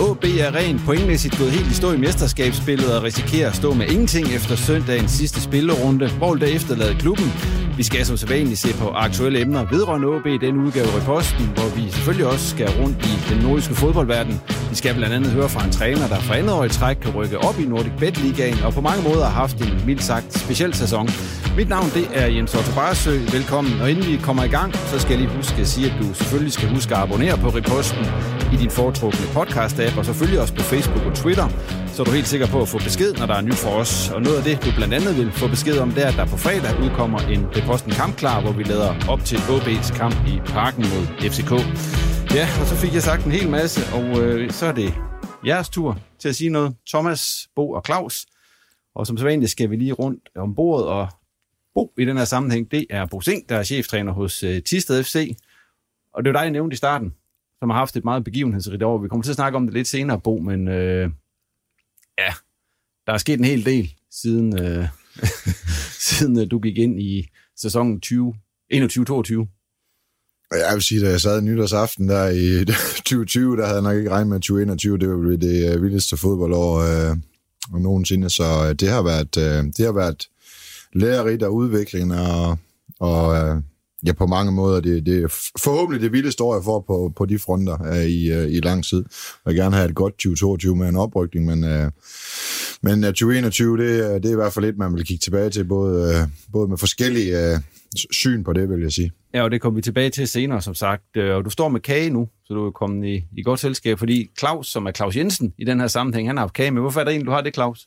OB er rent pointmæssigt gået helt i stå i mesterskabsspillet og risikerer at stå med ingenting efter søndagens sidste spillerunde. Hvor der efterlader klubben? Vi skal som sædvanligt se på aktuelle emner vedrørende OB i den udgave af Posten, hvor vi selvfølgelig også skal rundt i den nordiske fodboldverden. Vi skal blandt andet høre fra en træner, der for andet år i træk kan rykke op i Nordic Bet Ligaen, og på mange måder har haft en mildt sagt speciel sæson. Mit navn det er Jens Otto Barsø. Velkommen. Og inden vi kommer i gang, så skal jeg lige huske at sige, at du selvfølgelig skal huske at abonnere på Reposten i din foretrukne podcast-app, og selvfølgelig også på Facebook og Twitter, så er du helt sikker på at få besked, når der er nyt for os. Og noget af det, du blandt andet vil få besked om, det er, at der på fredag udkommer en Reposten kampklar, hvor vi lader op til OB's kamp i parken mod FCK. Ja, og så fik jeg sagt en hel masse, og øh, så er det jeres tur til at sige noget. Thomas, Bo og Claus. Og som sædvanligt skal vi lige rundt om bordet, og Bo i den her sammenhæng, det er Bo Sing, der er cheftræner hos øh, Tisted FC. Og det var dig, jeg nævnte i starten, som har haft et meget begivenhedsrigt år. Vi kommer til at snakke om det lidt senere, Bo, men øh, ja, der er sket en hel del siden, øh, siden øh, du gik ind i sæsonen 20, 21-22. Jeg vil sige, da jeg sad nytårsaften der i 2020, der havde jeg nok ikke regnet med 2021. Det var det øh, vildeste fodboldår øh, nogensinde. Så øh, det har været, øh, det har været lærerigt og udvikling, og, og øh, ja, på mange måder, det, det er forhåbentlig det vildeste år, jeg får på, på de fronter øh, i, øh, i lang tid. Jeg vil gerne have et godt 2022 med en oprykning, men, øh, men øh, 2021, det, øh, det er i hvert fald et, man vil kigge tilbage til, både, øh, både med forskellige øh, syn på det, vil jeg sige. Ja, og det kommer vi tilbage til senere, som sagt. Øh, og du står med kage nu, så du er kommet i, i godt selskab, fordi Claus, som er Claus Jensen i den her sammenhæng, han har haft kage med. Hvorfor er det egentlig, du har det, Claus?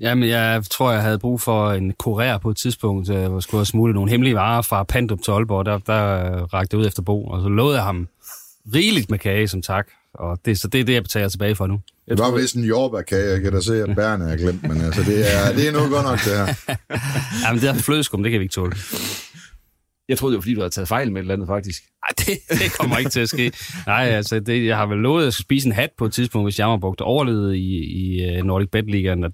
Jamen, jeg tror, jeg havde brug for en kurér på et tidspunkt, hvor jeg skulle have smuglet nogle hemmelige varer fra Pandrup til Aalborg. Der, der rakte ud efter Bo, og så lovede jeg ham rigeligt med kage som tak. Og det, så det er det, jeg betaler tilbage for nu. Jeg det var vist en jordbærkage, jeg kan da se, at bærene er glemt, men altså, det er, det er noget godt nok, det her. Jamen, det er flødeskum, det kan vi ikke tåle. Jeg troede, det var, fordi du havde taget fejl med et eller andet, faktisk. Nej, det, det kommer ikke til at ske. Nej, altså, det, jeg har vel lovet, at jeg spise en hat på et tidspunkt, hvis Jammerbugt overlevede i, i øh, Nordic Bet Ligaen, og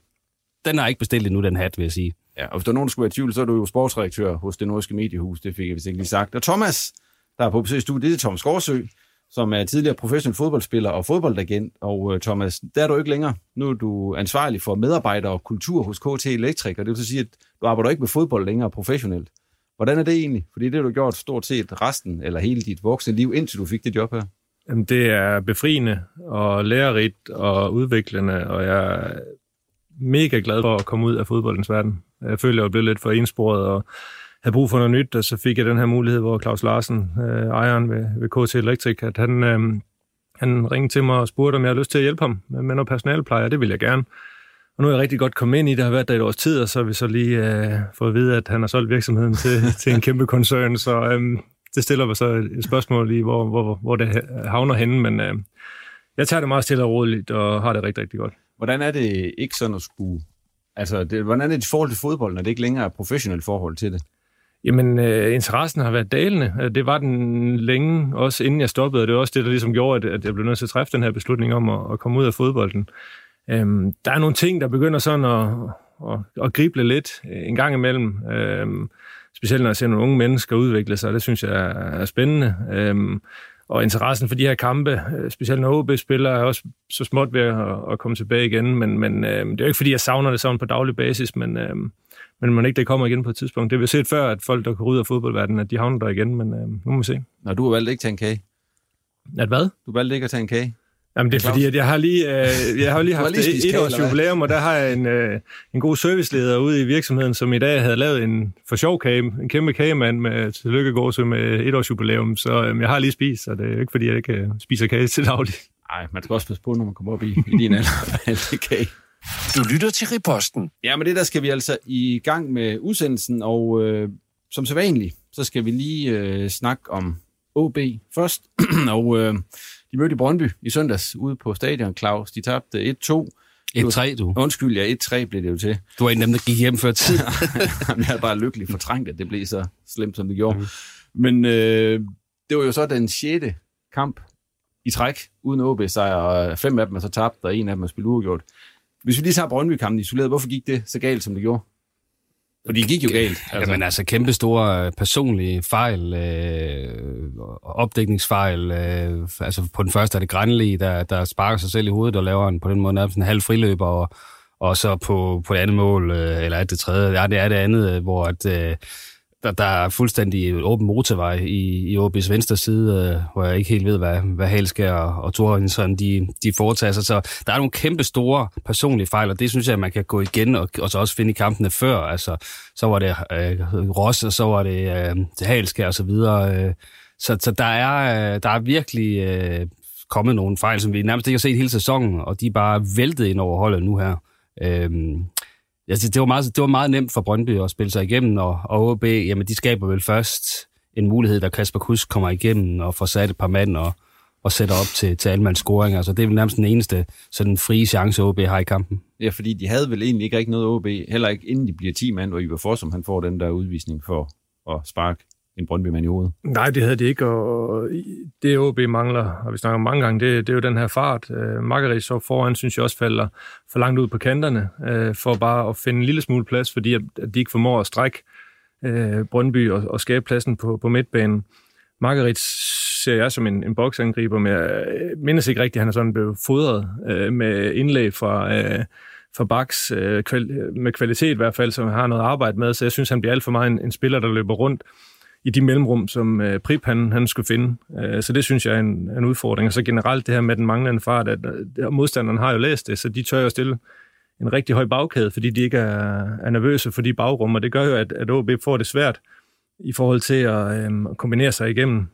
den har ikke bestilt endnu, den hat, vil jeg sige. Ja, og hvis der er nogen, der skulle være i tvivl, så er du jo sportsredaktør hos det nordiske mediehus. Det fik jeg vist ikke lige sagt. Og Thomas, der er på besøg i studiet, det er Thomas Gårdsø, som er tidligere professionel fodboldspiller og fodboldagent. Og uh, Thomas, der er du ikke længere. Nu er du ansvarlig for medarbejder og kultur hos KT Elektrik, og det vil sige, at du arbejder ikke med fodbold længere professionelt. Hvordan er det egentlig? Fordi det har du gjort stort set resten, eller hele dit voksne liv, indtil du fik det job her. Jamen, det er befriende og lærerigt og udviklende, og jeg er mega glad for at komme ud af fodboldens verden. Jeg føler, jeg blev lidt for ensporet og havde brug for noget nyt, og så fik jeg den her mulighed, hvor Claus Larsen, øh, ejeren ved, ved KT Electric, at han, øh, han ringede til mig og spurgte, om jeg havde lyst til at hjælpe ham med noget personalpleje, og det ville jeg gerne. Og nu er jeg rigtig godt kommet ind i det, har været der et års tid, og så har vi så lige øh, fået at vide, at han har solgt virksomheden til, til en kæmpe koncern, så øh, det stiller mig så et spørgsmål i, hvor, hvor, hvor det havner henne, men øh, jeg tager det meget stille og roligt, og har det rigtig, rigtig godt. Hvordan er det ikke sådan at skulle... Altså, det, hvordan er det i forhold til fodbold, når det ikke længere er professionelt forhold til det? Jamen, øh, interessen har været dalende. Øh, det var den længe, også inden jeg stoppede, og det var også det, der ligesom gjorde, at, jeg blev nødt til at træffe den her beslutning om at, at komme ud af fodbolden. Øhm, der er nogle ting, der begynder sådan at, at, at grible lidt øh, en gang imellem. Øhm, specielt når jeg ser nogle unge mennesker udvikle sig, det synes jeg er, er spændende. Øhm, og interessen for de her kampe, øh, specielt når OB spiller, er også så småt ved at, at komme tilbage igen. Men, men øhm, det er jo ikke, fordi jeg savner det sådan på daglig basis, men, øhm, men man ikke det kommer igen på et tidspunkt. Det har vi set før, at folk, der går ud af fodboldverdenen, at de havner der igen, men øhm, nu må vi se. Når du har valgt ikke at tage en kage? At hvad? Du valgte ikke at tage en kage? Jamen, det er fordi, at jeg har lige, øh, jeg har lige haft lige et års jubilæum, og der har jeg en, øh, en god serviceleder ude i virksomheden, som i dag havde lavet en for sjov kage, en kæmpe kagemand med tillykke gåsø med et års jubilæum, så øh, jeg har lige spist, så det er ikke fordi, jeg ikke øh, spiser kage til daglig. Nej, man skal også passe på, når man kommer op i, i din alder kage. Du lytter til Riposten. Ja, men det der skal vi altså i gang med udsendelsen, og øh, som så vanligt, så skal vi lige øh, snakke om OB først, og øh, de mødte Brøndby i søndags ude på stadion, Claus. De tabte 1-2. 1-3, du. Undskyld, ja, 1-3 blev det jo til. Du var en af dem, der gik hjem før tid. jeg er bare lykkelig fortrængt, at det blev så slemt, som det gjorde. Mm. Men øh, det var jo så den 6. kamp i træk, uden OB-sejr, og fem af dem er så tabt, og en af dem er spillet uafgjort. Hvis vi lige tager Brøndby-kampen isoleret, hvorfor gik det så galt, som det gjorde? For det gik jo galt. Altså. Jamen altså kæmpe store øh, personlige fejl, øh, opdækningsfejl. Øh, altså på den første er det Grænlige, der, der sparker sig selv i hovedet og laver en, på den måde nærmest en halv friløber. Og, og så på, på det andet mål, øh, eller er det tredje, ja det er det andet, øh, hvor at, øh, der, der er fuldstændig åben motorvej i, i OB's venstre side, øh, hvor jeg ikke helt ved, hvad, hvad Halskær og, og Thorhinsson, de, de foretager sig. Så der er nogle kæmpe store personlige fejl, og det synes jeg, man kan gå igen og, og så også finde i kampene før. Altså, så var det øh, Ross, og så var det øh, Halskær og så videre. Øh, så, så der, er, øh, der er virkelig øh, kommet nogle fejl, som vi nærmest ikke har set hele sæsonen, og de er bare væltet ind over holdet nu her. Øh, Altså, det, var meget, det var meget nemt for Brøndby at spille sig igennem, og, og OB, jamen, de skaber vel først en mulighed, der Kasper Kuss kommer igennem og får sat et par mand og, og sætter op til, til almands scoring. Altså, det er vel nærmest den eneste sådan frie chance, OB har i kampen. Ja, fordi de havde vel egentlig ikke rigtig noget OB, heller ikke inden de bliver 10 mand, hvor Ivar som han får den der udvisning for at sparke en Brøndby-mand i hovedet. Nej, det havde de ikke, og det OB mangler, og vi snakker mange gange, det, det er jo den her fart. Øh, Margaret så foran, synes jeg også falder for langt ud på kanterne, øh, for bare at finde en lille smule plads, fordi at, at de ikke formår at strække øh, Brøndby og, og skabe pladsen på, på midtbanen. Margaret ser jeg som en, en boksangriber, men jeg mindes ikke rigtigt, at han er sådan blevet fodret øh, med indlæg fra... Øh, for Baks øh, kval- med kvalitet i hvert fald, som har noget arbejde med, så jeg synes, han bliver alt for meget en, en spiller, der løber rundt i de mellemrum, som øh, Prip han, han skulle finde. Øh, så det synes jeg er en, en udfordring. Og så generelt det her med den manglende fart, at, øh, at modstanderen har jo læst det, så de tør jo stille en rigtig høj bagkæde, fordi de ikke er, er nervøse for de bagrum, og det gør jo, at, at OB får det svært i forhold til at øh, kombinere sig igennem.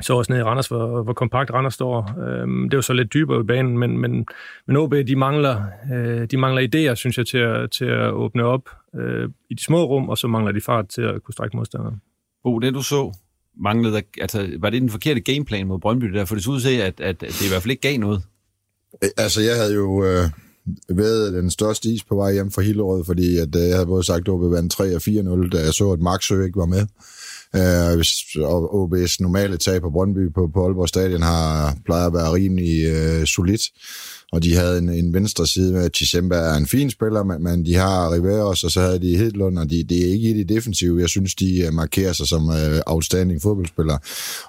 Så også nede i Randers, hvor, hvor kompakt Randers står. Øh, det er jo så lidt dybere i banen, men, men, men OB, de mangler, øh, de mangler idéer, synes jeg, til at, til at åbne op øh, i de små rum, og så mangler de fart til at kunne strække modstanderen. Bo, det du så, manglede, altså, var det den forkerte gameplan mod Brøndby der? For det så ud til, at, at det i hvert fald ikke gav noget. Øh, altså, jeg havde jo øh, været den største is på vej hjem fra Hillerød, fordi at, øh, jeg havde både sagt, at OB vandt 3 og 4-0, da jeg så, at Maxø ikke var med. Øh, og OB's normale tag på Brøndby på, på Aalborg Stadion har plejer at være rimelig øh, solidt og de havde en, en venstre side med, at Chisemba er en fin spiller, men, men de har Riveros, og så havde de Hedlund, og de, det er ikke i det defensive. Jeg synes, de øh, markerer sig som uh, outstanding fodboldspiller,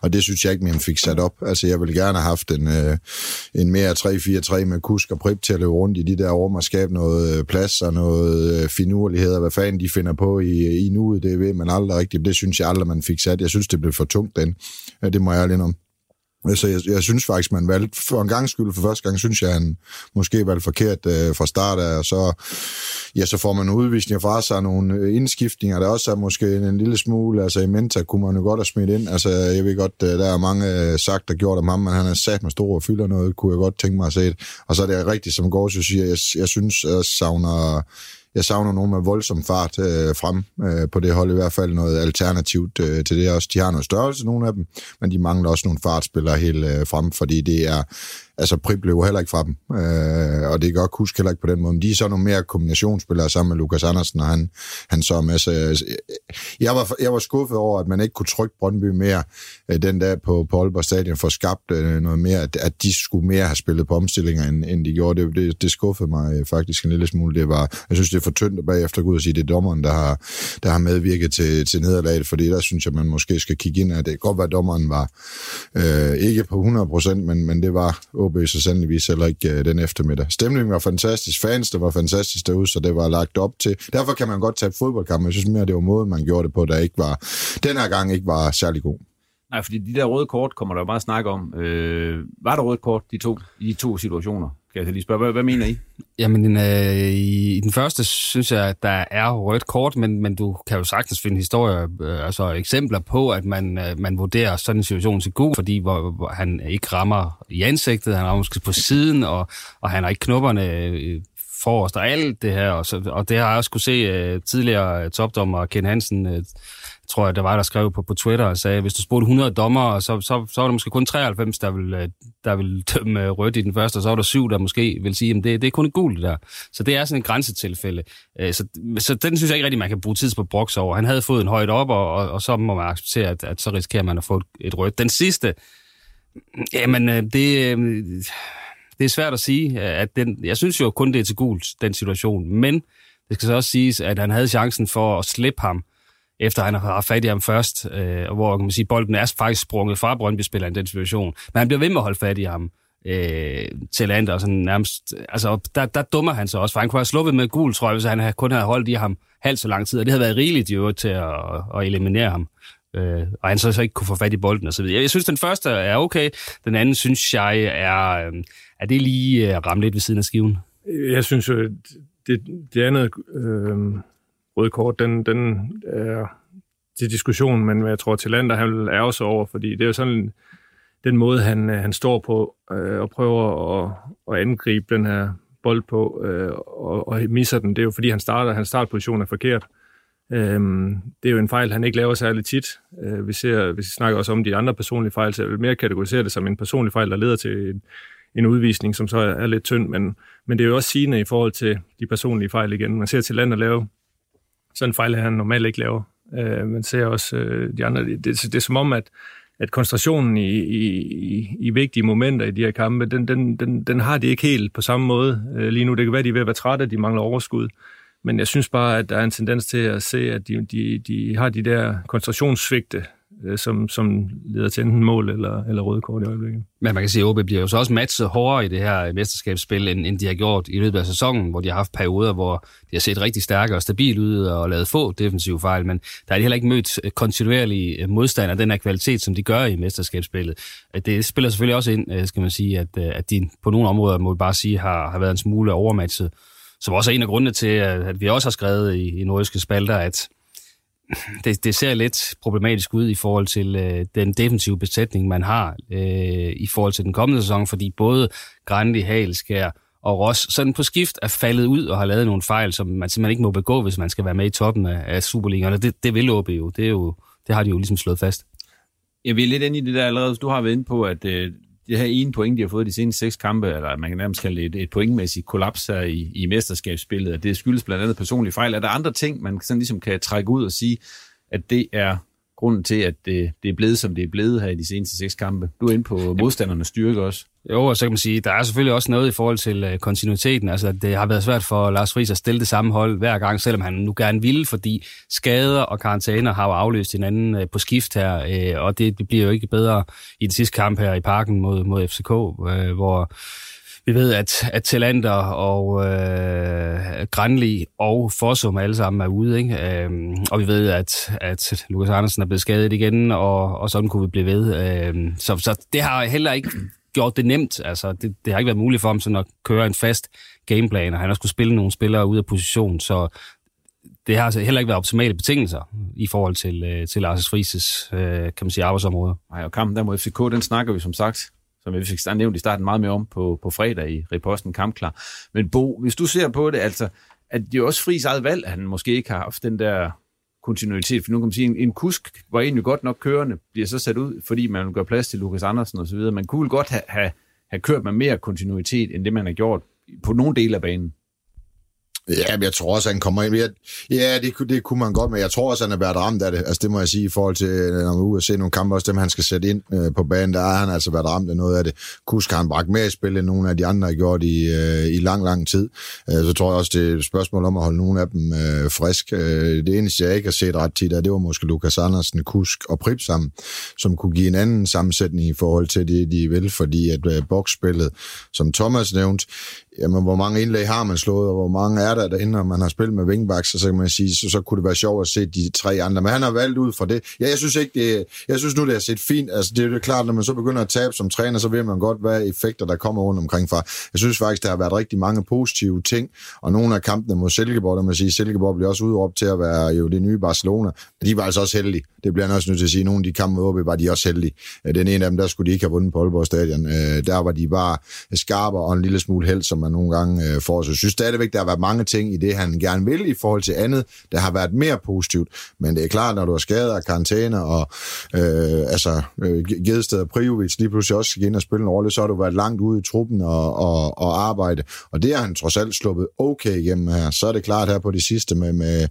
og det synes jeg ikke, man fik sat op. Altså, jeg ville gerne have haft en, uh, en mere 3-4-3 med Kusk og Prip til at løbe rundt i de der rum og skabe noget plads og noget finurlighed, og hvad fanden de finder på i, i nuet, det ved man aldrig rigtigt. Det synes jeg aldrig, man fik sat. Jeg synes, det blev for tungt den. Ja, det må jeg lige om. Altså, jeg, jeg synes faktisk, man valgte, for en gang skyld for første gang, synes jeg, han måske valgte forkert øh, fra start af, og så, ja, så får man udvisninger fra sig, nogle øh, indskiftninger, der også er måske en, en lille smule, altså i Menta kunne man jo godt have smidt ind, altså jeg ved godt, øh, der er mange øh, sagt, og gjort om ham, men han er sat med store og fylder noget, kunne jeg godt tænke mig at se det. Og så er det rigtigt, som Gårds siger, jeg, jeg synes, jeg savner jeg savner nogen med voldsom fart øh, frem øh, på det hold, i hvert fald noget alternativt øh, til det også. De har noget størrelse, nogle af dem, men de mangler også nogle fartspillere helt øh, frem, fordi det er, altså Prip løber heller ikke fra dem, øh, og det kan godt huske heller ikke på den måde, men de er så nogle mere kombinationsspillere sammen med Lukas Andersen, og han, han så en masse... Øh, jeg var, jeg var skuffet over, at man ikke kunne trykke Brøndby mere øh, den dag på, på Aalborg Stadion, for skabt øh, noget mere, at, at de skulle mere have spillet på omstillinger, end, end de gjorde. Det, det, det skuffede mig øh, faktisk en lille smule. Det var, jeg synes, det er for tyndt at bagefter gå ud og sige, det er dommeren, der har, der har medvirket til, til nederlaget, fordi der synes jeg, man måske skal kigge ind, at det kan godt være, at dommeren var øh, ikke på 100%, men, men det var OB så sandeligvis heller ikke øh, den eftermiddag. Stemningen var fantastisk, fans der var fantastisk derude, så det var lagt op til. Derfor kan man godt tage fodboldkamp, jeg synes mere, det var måden, man gjorde det på, der ikke var, den her gang ikke var særlig god. Nej, fordi de der røde kort kommer der jo bare snak om. Øh, var der røde kort de to, i de to situationer? Kan jeg lige spørge, hvad, hvad mener I? Jamen, øh, i, i den første synes jeg, at der er rødt kort, men, men du kan jo sagtens finde historier, øh, altså eksempler på, at man, øh, man vurderer sådan en situation til god, fordi hvor, hvor han ikke rammer i ansigtet, han rammer måske på siden, og, og han har ikke knopperne øh, forrest og alt det her. Og, så, og det har jeg også kunne se øh, tidligere øh, topdommer Ken Hansen øh, tror jeg, der var, der skrev på, på Twitter og sagde, hvis du spurgte 100 dommer, så, så, så var der måske kun 93, der vil, øh, der vil dømme øh, rødt i den første, og så var der syv, der måske vil sige, at det, det er kun et gult der. Så det er sådan en grænsetilfælde. Øh, så, så den synes jeg ikke rigtig, man kan bruge tid på at brokse over. Han havde fået en højt op, og, og, og så må man acceptere, at, at så risikerer man at få et, et rødt. Den sidste, jamen øh, det, er svært at sige. Øh, at den, jeg synes jo kun, det er til gult, den situation. Men det skal så også siges, at han havde chancen for at slippe ham efter han har haft fat i ham først, øh, hvor kan man sige, bolden er faktisk sprunget fra Brøndby-spilleren i den situation. Men han bliver ved med at holde fat i ham øh, til land, og sådan nærmest, altså der, der dummer han sig også, for han kunne have sluppet med gul trøje, hvis han kun havde holdt i ham halvt så lang tid, og det havde været rigeligt i øvrigt til at, at eliminere ham. Øh, og han så, så ikke kunne få fat i bolden og så videre. Jeg synes, den første er okay. Den anden, synes jeg, er, øh, er det lige øh, ramt lidt ved siden af skiven. Jeg synes jo, det, det andet øh, røde kort, den, den er til diskussion, men jeg tror, Tillander han vil ærge sig over, fordi det er jo sådan den måde, han, øh, han står på øh, og prøver at, at angribe den her bold på, øh, og, og misser den. Det er jo fordi, han starter, hans startposition er forkert. Øhm, det er jo en fejl, han ikke laver særlig tit. Øh, vi, ser, vi snakker også om de andre personlige fejl, så jeg vil mere kategorisere det som en personlig fejl, der leder til en, en udvisning, som så er, er lidt tynd, men, men det er jo også sigende i forhold til de personlige fejl igen. Man ser til land at lave sådan en fejl, han normalt ikke laver. Øh, man ser også øh, de andre. Det, det, det er som om, at, at koncentrationen i, i, i vigtige momenter i de her kampe, den, den, den, den har de ikke helt på samme måde øh, lige nu. Det kan være, at de er ved at være trætte, de mangler overskud. Men jeg synes bare, at der er en tendens til at se, at de, de, de har de der koncentrationssvigte, øh, som, som leder til enten mål eller, eller røde kort i øjeblikket. Men man kan sige, at OB bliver jo så også matchet hårdere i det her mesterskabsspil, end, end de har gjort i løbet af sæsonen, hvor de har haft perioder, hvor de har set rigtig stærke og stabile ud og lavet få defensive fejl, men der er de heller ikke mødt øh, kontinuerlige øh, modstand af den her kvalitet, som de gør i mesterskabsspillet. Det spiller selvfølgelig også ind, skal man sige, at, at de på nogle områder, må vi bare sige, har, har været en smule overmatchet, som også er en af grundene til, at vi også har skrevet i, i nordiske spalter, at det, det ser lidt problematisk ud i forhold til øh, den defensive besætning, man har øh, i forhold til den kommende sæson, fordi både Grandi, Halskær og Ross sådan på skift er faldet ud og har lavet nogle fejl, som man simpelthen ikke må begå, hvis man skal være med i toppen af, af Superligaen. Og det, det vil OB jo. Det, er jo. det har de jo ligesom slået fast. Jeg vil lidt ind i det der allerede. Du har været inde på, at øh, det her ene point, de har fået de seneste seks kampe, eller man kan nærmest kalde det et, et pointmæssigt kollaps her i, i mesterskabsspillet, og det skyldes blandt andet personlige fejl. Er der andre ting, man sådan ligesom kan trække ud og sige, at det er grunden til, at det, det er blevet, som det er blevet her i de seneste seks kampe? Du er inde på modstandernes styrke også. Jo, og så kan man sige, der er selvfølgelig også noget i forhold til uh, kontinuiteten. Altså, det har været svært for Lars Friis at stille det samme hold hver gang, selvom han nu gerne ville, fordi skader og karantæner har jo afløst hinanden uh, på skift her, uh, og det, bliver jo ikke bedre i den sidste kamp her i parken mod, mod FCK, hvor vi ved, at, at Talander og øh, Granli og Fossum alle sammen er ude, ikke? Øhm, og vi ved, at, at Lukas Andersen er blevet skadet igen, og, og sådan kunne vi blive ved. Øhm, så, så det har heller ikke gjort det nemt. Altså, det, det har ikke været muligt for ham sådan at køre en fast gameplan, og han har skulle spille nogle spillere ud af position, så det har altså heller ikke været optimale betingelser i forhold til, øh, til Lars Frises, øh, kan man sige, arbejdsområde. Nej, og kampen der mod FCK, den snakker vi som sagt, som vi fik nævnt i starten, meget mere om på, på fredag i reposten Kampklar. Men Bo, hvis du ser på det, altså, at det er også Fris eget valg, at han måske ikke har haft den der kontinuitet. For nu kan man sige, en, en kusk var egentlig godt nok kørende, bliver så sat ud, fordi man vil gøre plads til Lukas Andersen osv. Man kunne godt have, have, have kørt med mere kontinuitet, end det man har gjort på nogle dele af banen. Ja, men jeg tror også, han kommer ind. Jeg, ja, det, det kunne man godt, men jeg tror også, han er været ramt af det. Altså, det må jeg sige i forhold til, øh, når man er ude og se nogle kampe, også dem, han skal sætte ind øh, på banen, der er han altså været ramt af noget af det. Kusk har han bragt mere i spil, end nogle af de andre har gjort i, øh, i lang, lang tid. Øh, så tror jeg også, det er et spørgsmål om at holde nogle af dem øh, frisk. Øh, det eneste, jeg ikke har set ret tit, det var måske Lukas Andersen, Kusk og Prip sammen, som kunne give en anden sammensætning i forhold til det, de vil, fordi at øh, boksspillet, som Thomas nævnte, jamen, hvor mange indlæg har man slået, og hvor mange er der derinde, når man har spillet med wingbacks, så, så kan man sige, så, så kunne det være sjovt at se de tre andre. Men han har valgt ud fra det. Ja, jeg synes ikke, det, jeg synes nu, det har set fint. Altså, det er jo klart, når man så begynder at tabe som træner, så ved man godt, hvad effekter der kommer rundt omkring fra. Jeg synes faktisk, der har været rigtig mange positive ting, og nogle af kampene mod Silkeborg, der man sige, Silkeborg bliver også udråbt til at være jo det nye Barcelona. De var altså også heldige. Det bliver jeg også nødt til at sige. Nogle af de kampe mod OB var de også heldige. Øh, den ene af dem, der skulle de ikke have vundet på Aalborg Stadion. Øh, der var de bare skarpe og en lille smule held, som man nogle gange øh, får. Så jeg synes stadigvæk, der har været mange ting i det, han gerne vil i forhold til andet, der har været mere positivt. Men det er klart, når du har skadet og karantæne og øh, altså, øh, Gedsted og Prijovic lige pludselig også skal ind og spille en rolle, så har du været langt ude i truppen og, og, og arbejde. Og det har han trods alt sluppet okay igennem her. Så er det klart her på det sidste med, med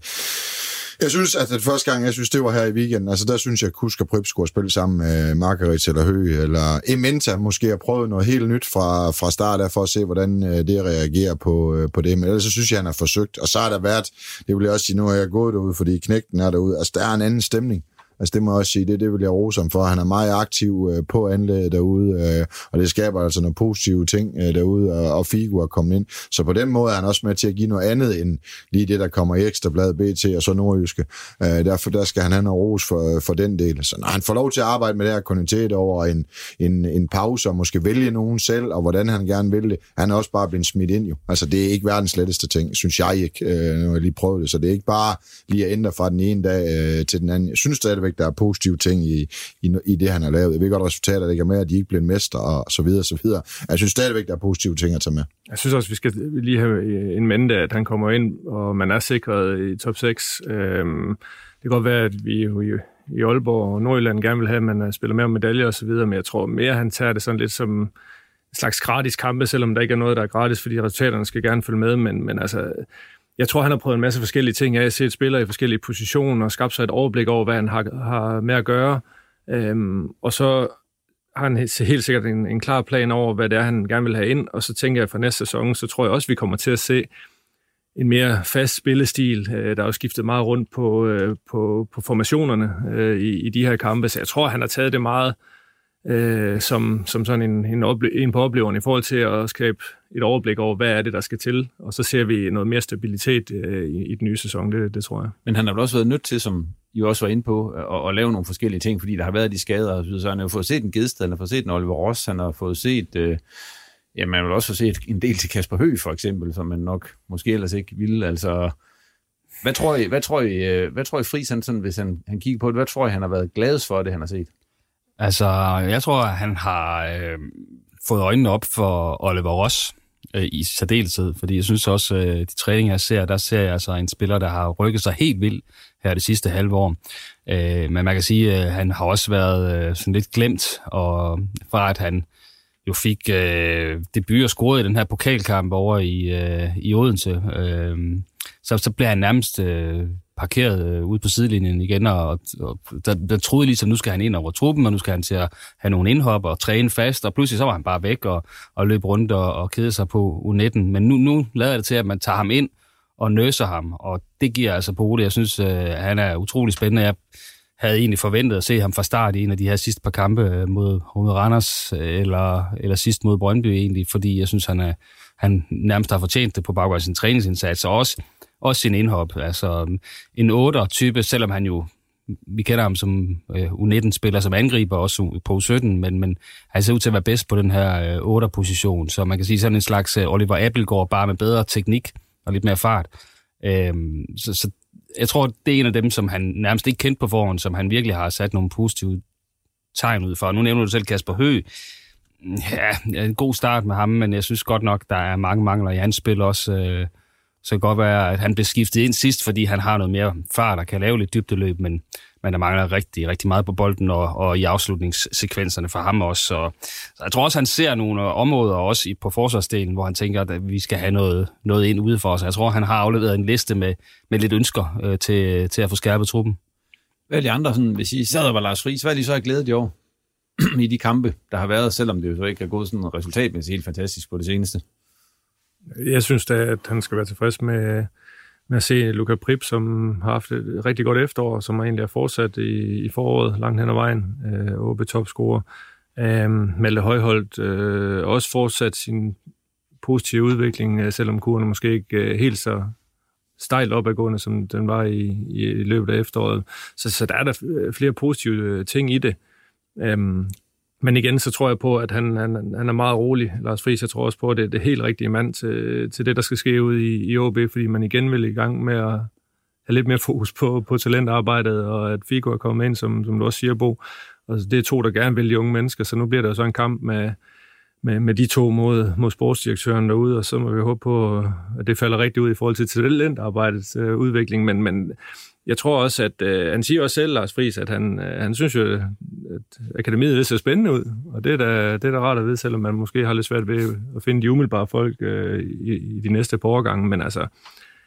jeg synes, at det første gang, jeg synes, det var her i weekenden, altså der synes jeg, at Kusk og Prip skulle spille sammen med Margaret eller Høge, eller Ementa måske har prøvet noget helt nyt fra, fra start af, for at se, hvordan øh, det reagerer på, øh, på det. Men ellers så synes jeg, han har forsøgt. Og så har der været, det vil jeg også sige, nu har jeg gået derude, fordi knægten er derude. Altså, der er en anden stemning. Altså det må jeg også sige, det, det vil jeg rose ham for. Han er meget aktiv øh, på anlægget derude, øh, og det skaber altså nogle positive ting øh, derude, og, og Figo er kommet ind. Så på den måde er han også med til at give noget andet end lige det, der kommer i Ekstrabladet, BT og så Nordjyske. Øh, derfor der skal han have noget ros for, for den del. Så når han får lov til at arbejde med det her kontinuitet over en, en, en pause, og måske vælge nogen selv, og hvordan han gerne vil det, han er også bare blevet smidt ind jo. Altså det er ikke verdens letteste ting, synes jeg ikke, øh, når jeg lige prøvede det. Så det er ikke bare lige at ændre fra den ene dag øh, til den anden. Jeg synes stadigvæk, stadigvæk, der er positive ting i, i, i det, han har lavet. Jeg ved godt, resultater resultatet ikke er med, at de ikke bliver mester og så videre, så videre. Jeg synes stadigvæk, der er positive ting at tage med. Jeg synes også, vi skal lige have øh, en mente, at han kommer ind, og man er sikret i top 6. Øhm, det kan godt være, at vi jo i, i Aalborg og Nordjylland gerne vil have, at man øh, spiller mere om medaljer og så videre, men jeg tror mere, han tager det sådan lidt som en slags gratis kampe, selvom der ikke er noget, der er gratis, fordi resultaterne skal gerne følge med, men, men altså, jeg tror, han har prøvet en masse forskellige ting. Jeg har set spillere i forskellige positioner og skabt sig et overblik over, hvad han har, har med at gøre. Øhm, og så har han helt sikkert en, en klar plan over, hvad det er, han gerne vil have ind. Og så tænker jeg, at for næste sæson, så tror jeg også, vi kommer til at se en mere fast spillestil. Øh, der er jo skiftet meget rundt på, øh, på, på formationerne øh, i, i de her kampe, så jeg tror, han har taget det meget øh, øh, som, som sådan en, en, ople- en på opleveren i forhold til at skabe et overblik over, hvad er det, der skal til. Og så ser vi noget mere stabilitet øh, i, i den nye sæson, det, det tror jeg. Men han har vel også været nødt til, som I også var inde på, at, at lave nogle forskellige ting, fordi der har været de skader og så, han har jo fået set en Gedsted, han har fået set en Oliver Ross, han har fået set... Øh, ja, man vil også få set en del til Kasper Høgh, for eksempel, som man nok måske ellers ikke ville. Altså, hvad tror I, hvad tror I, øh, hvad tror I Friis, han, sådan, hvis han, han kigger på det, hvad tror I, han har været gladest for det, han har set? Altså, jeg tror, at han har øh, fået øjnene op for Oliver Ross øh, i særdeleshed, fordi jeg synes også, øh, de træninger, jeg ser, der ser jeg altså en spiller, der har rykket sig helt vildt her det sidste halve år. Øh, men man kan sige, at øh, han har også været øh, sådan lidt glemt, og fra at han jo fik øh, debut og scoret i den her pokalkamp over i, øh, i Odense, øh, så, så blev han nærmest øh, parkeret øh, ude på sidelinjen igen, og, og der, der troede ligesom, nu skal han ind over truppen, og nu skal han til at have nogle indhop og træne fast, og pludselig så var han bare væk og, og løb rundt og, og kede sig på U19. Men nu, nu lader det til, at man tager ham ind og nøser ham, og det giver altså på det. Jeg synes, øh, han er utrolig spændende. Jeg havde egentlig forventet at se ham fra start i en af de her sidste par kampe øh, mod, mod Randers, øh, eller, eller sidst mod Brøndby egentlig, fordi jeg synes, han, er, han nærmest har fortjent det på baggrund af sin træningsindsats, og også, også sin indhop. Altså en 8'er type, selvom han jo vi kender ham som øh, U19-spiller, som angriber også på U17, men, men han ser ud til at være bedst på den her øh, 8'er-position, så man kan sige sådan en slags øh, Oliver Appelgaard, bare med bedre teknik og lidt mere fart. Øh, så, så jeg tror, det er en af dem, som han nærmest ikke kendte på forhånd, som han virkelig har sat nogle positive tegn ud for. Nu nævner du selv Kasper Høgh. Ja, en god start med ham, men jeg synes godt nok, der er mange mangler i hans spil også. Øh, så kan godt være, at han blev skiftet ind sidst, fordi han har noget mere fart og kan lave lidt dybdeløb, men, men der mangler rigtig, rigtig meget på bolden og, og i afslutningssekvenserne for ham også. Så, så jeg tror også, han ser nogle øh, områder også i, på forsvarsdelen, hvor han tænker, at øh, vi skal have noget, noget ind ude for os. Jeg tror, han har afleveret en liste med, med lidt ønsker øh, til, til at få skærpet truppen. Hvad er de andre, sådan, hvis I sad og var Lars Friis, hvad er de så glædet i år i de kampe, der har været, selvom det jo så ikke er gået sådan resultatmæssigt helt fantastisk på det seneste? Jeg synes da, at han skal være tilfreds med, med at se Luca Prip, som har haft et rigtig godt efterår, som egentlig har fortsat i, i foråret langt hen ad vejen, øh, OB topscorer. Øh, Malte Højholdt øh, også fortsat sin positive udvikling, øh, selvom kurven måske ikke øh, helt så stejlt opadgående, som den var i, i, i løbet af efteråret. Så, så der er der flere positive øh, ting i det. Øhm, men igen, så tror jeg på, at han, han, han er meget rolig, Lars Friis. Jeg tror også på, at det er det helt rigtige mand til, til det, der skal ske ud i, i OB, fordi man igen vil i gang med at have lidt mere fokus på, på talentarbejdet, og at Figo er kommet ind, som, som du også siger, Bo. Og det er to, der gerne vil de unge mennesker, så nu bliver der så en kamp med, med, med de to mod, mod sportsdirektøren derude, og så må vi håbe på, at det falder rigtigt ud i forhold til talentarbejdets øh, udvikling. Men, men jeg tror også, at øh, han siger også selv, Lars Friis, at han, øh, han synes jo, at akademiet ser spændende ud. Og det er, da, det er da rart at vide, selvom man måske har lidt svært ved at finde de umiddelbare folk øh, i, i de næste par årgange. Men altså,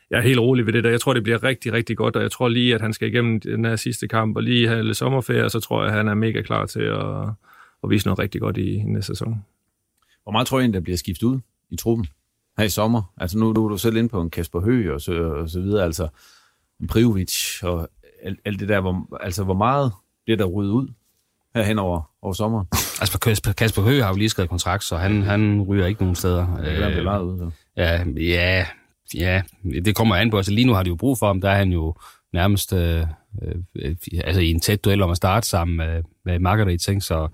jeg er helt rolig ved det der. Jeg tror, det bliver rigtig, rigtig godt, og jeg tror lige, at han skal igennem den her sidste kamp og lige have lidt sommerferie, og så tror jeg, at han er mega klar til at, at vise noget rigtig godt i, i næste sæson. Hvor meget tror jeg der bliver skiftet ud i truppen her i sommer? Altså nu, nu er du selv inde på en Kasper Høgh og så, og så videre, altså Prijovic og alt, alt det der, hvor, altså hvor meget bliver der ryddet ud her hen over, over sommeren? Altså Kasper, Kasper Høgh har jo lige skrevet kontrakt, så han, han ryger ikke nogen steder. Ja, det er ud, så. Ja, ja, ja, det kommer an på. Altså lige nu har de jo brug for ham, der er han jo nærmest øh, øh, altså i en tæt duel om at starte sammen med, med Margaret, ikke? så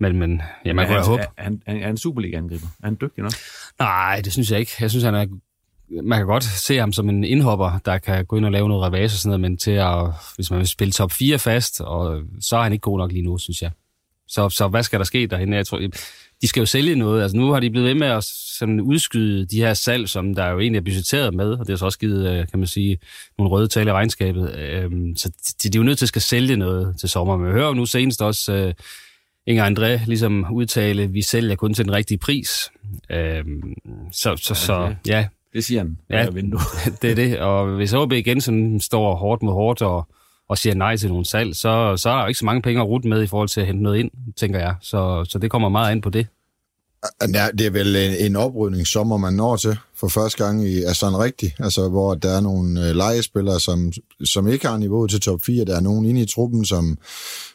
men, men ja, man kan håbe. Er han, er han Superliga-angriber? Er han dygtig nok? Nej, det synes jeg ikke. Jeg synes, han er man kan godt se ham som en indhopper, der kan gå ind og lave noget ravage og sådan noget, men til at, hvis man vil spille top 4 fast, og så er han ikke god nok lige nu, synes jeg. Så, så hvad skal der ske derhen? Jeg tror, de skal jo sælge noget. Altså nu har de blevet ved med at sådan udskyde de her salg, som der jo egentlig er budgetteret med, og det har så også givet, øh, kan man sige, nogle røde tal i regnskabet. Øhm, så de, de er jo nødt til at skal sælge noget til sommer. Men vi hører jo nu senest også uh, Inger André ligesom udtale, vi sælger kun til den rigtige pris. Øhm, så, så, så ja, det siger han. Ja, det er det. Og hvis OB igen sådan står hårdt mod hårdt og, og siger nej til nogle salg, så, så er der ikke så mange penge at rute med i forhold til at hente noget ind, tænker jeg. Så, så det kommer meget ind på det. Ja, det er vel en, en oprydning, sommer man når til for første gang i, er sådan rigtigt, altså hvor der er nogle øh, legespillere, som, som ikke har niveau til top 4, der er nogen inde i truppen, som,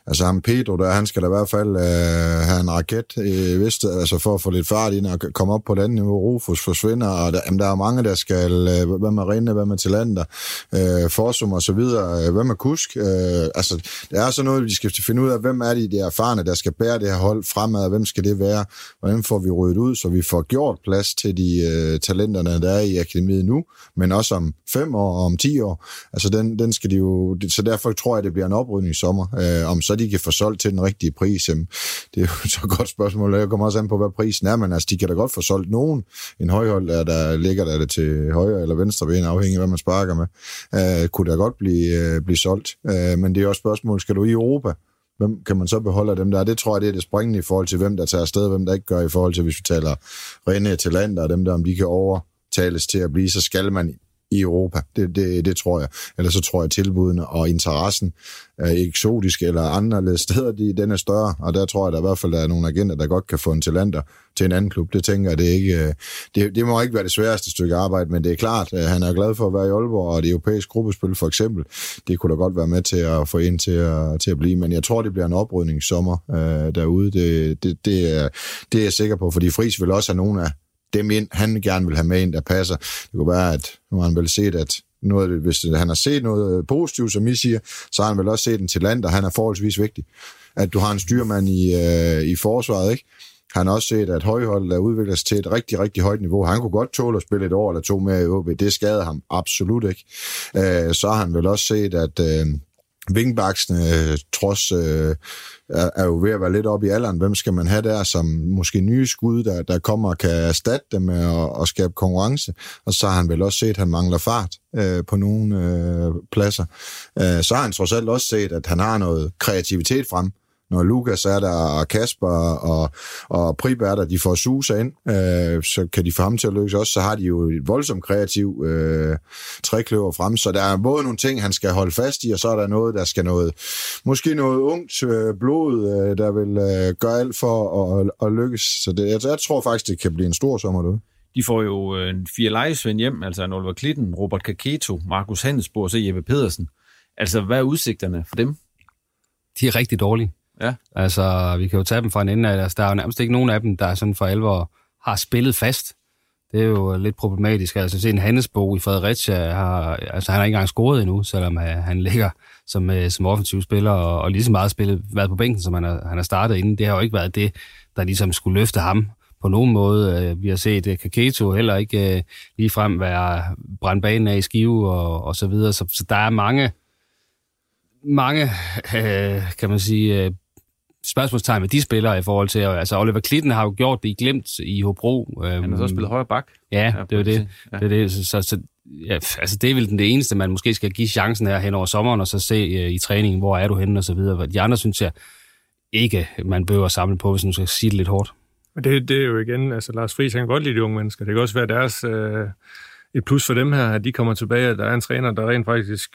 altså ham Pedro, der, han skal da i hvert fald øh, have en raket, øh, vist, altså for at få lidt fart ind og komme op på det andet niveau. Rufus forsvinder, og der, jamen, der er mange, der skal, øh, hvad med Rene, hvad med Talander, øh, Forsum og så videre, øh, hvad med Kusk, øh, altså det er så noget, vi skal finde ud af, hvem er de de erfarne, der skal bære det her hold fremad, og hvem skal det være, hvordan får vi ryddet ud, så vi får gjort plads til de øh, talenterne, der er i akademiet nu, men også om fem år og om ti år, altså den, den skal de jo, så derfor tror jeg, det bliver en oprydning i sommer, øh, om så de kan få solgt til den rigtige pris, jamen, det er jo så et godt spørgsmål, jeg kommer også an på, hvad prisen er, men altså, de kan da godt få solgt nogen. En højhold, der, der ligger der det til højre eller venstre ben, afhængig af, hvad man sparker med, øh, kunne da godt blive, øh, blive solgt. Øh, men det er også et spørgsmål, skal du i Europa? Hvem kan man så beholde af dem der? Det tror jeg, det er det springende i forhold til, hvem der tager afsted, hvem der ikke gør, i forhold til, hvis vi taler rene talenter og dem der, om de kan overtales til at blive, så skal man i Europa. Det, det, det tror jeg. Eller så tror jeg, at tilbudene og interessen er eksotiske eller anderledes steder, de, den er større. Og der tror jeg, at der i hvert fald er nogle agenter, der godt kan få en talenter til en anden klub. Det tænker jeg, det, er ikke, øh, det, det må ikke være det sværeste stykke arbejde, men det er klart, at han er glad for at være i Aalborg, og det europæiske gruppespil for eksempel, det kunne da godt være med til at få ind til at, til at blive. Men jeg tror, det bliver en oprydningssommer øh, derude. Det, det, det, er, det er jeg sikker på, fordi Friis vil også have nogle af dem ind, han gerne vil have med ind, der passer. Det kunne være, at nu har han vel set, at noget, hvis han har set noget øh, positivt, som I siger, så har han vel også set en til land, og han er forholdsvis vigtig. At du har en styrmand i, øh, i forsvaret, ikke? Han har også set, at højholdet er udviklet sig til et rigtig, rigtig højt niveau. Han kunne godt tåle at spille et år eller to mere i OB. Det skadede ham absolut ikke. Øh, så har han vel også set, at øh, Vingbaksene, øh, trods øh, er, er jo ved at være lidt op i alderen. Hvem skal man have der som måske nye skud, der, der kommer og kan erstatte dem med og skabe konkurrence? Og så har han vel også set, at han mangler fart øh, på nogle øh, pladser. Øh, så har han trods alt også set, at han har noget kreativitet frem når Lukas er der, og Kasper og, og Prib er der, de får suser ind, øh, så kan de få ham til at lykkes også. Så har de jo et voldsomt kreativ øh, trækløver frem, så der er både nogle ting, han skal holde fast i, og så er der noget, der skal noget, måske noget ungt øh, blod, øh, der vil øh, gøre alt for at, at, at lykkes. Så det, jeg, jeg tror faktisk, det kan blive en stor sommer derude. De får jo øh, fire lejesvend hjem, altså en Oliver Klitten, Robert Kaketo, Markus Handelsborg og så Jeppe Pedersen. Altså, hvad er udsigterne for dem? De er rigtig dårlige. Ja. Altså, vi kan jo tage dem fra en ende af. deres. der er jo nærmest ikke nogen af dem, der sådan for alvor har spillet fast. Det er jo lidt problematisk. Altså, se en Hannesbo i Fredericia, har, altså, han har ikke engang scoret endnu, selvom uh, han ligger som, uh, som offensiv spiller, og, og lige så meget spillet, været på bænken, som han har, han har startet inden. Det har jo ikke været det, der ligesom skulle løfte ham på nogen måde. Uh, vi har set uh, Kaketo heller ikke uh, lige frem være brændt banen af i skive og, og så videre. Så, så der er mange, mange, kan man sige, spørgsmålstegn med de spillere i forhold til, altså Oliver Klitten har jo gjort det i glemt i Hobro. Han har så spillet højre bak. Ja, det er jo det. Ja. det, er det. Så, så, så ja, altså det er vel det eneste, man måske skal give chancen her hen over sommeren, og så se uh, i træningen, hvor er du henne og så videre. De andre synes jeg ikke, man bør samle på, hvis man skal sige det lidt hårdt. Men det, det er jo igen, altså Lars Friis, han kan godt lide de unge mennesker. Det kan også være deres, øh, et plus for dem her, at de kommer tilbage, at der er en træner, der rent faktisk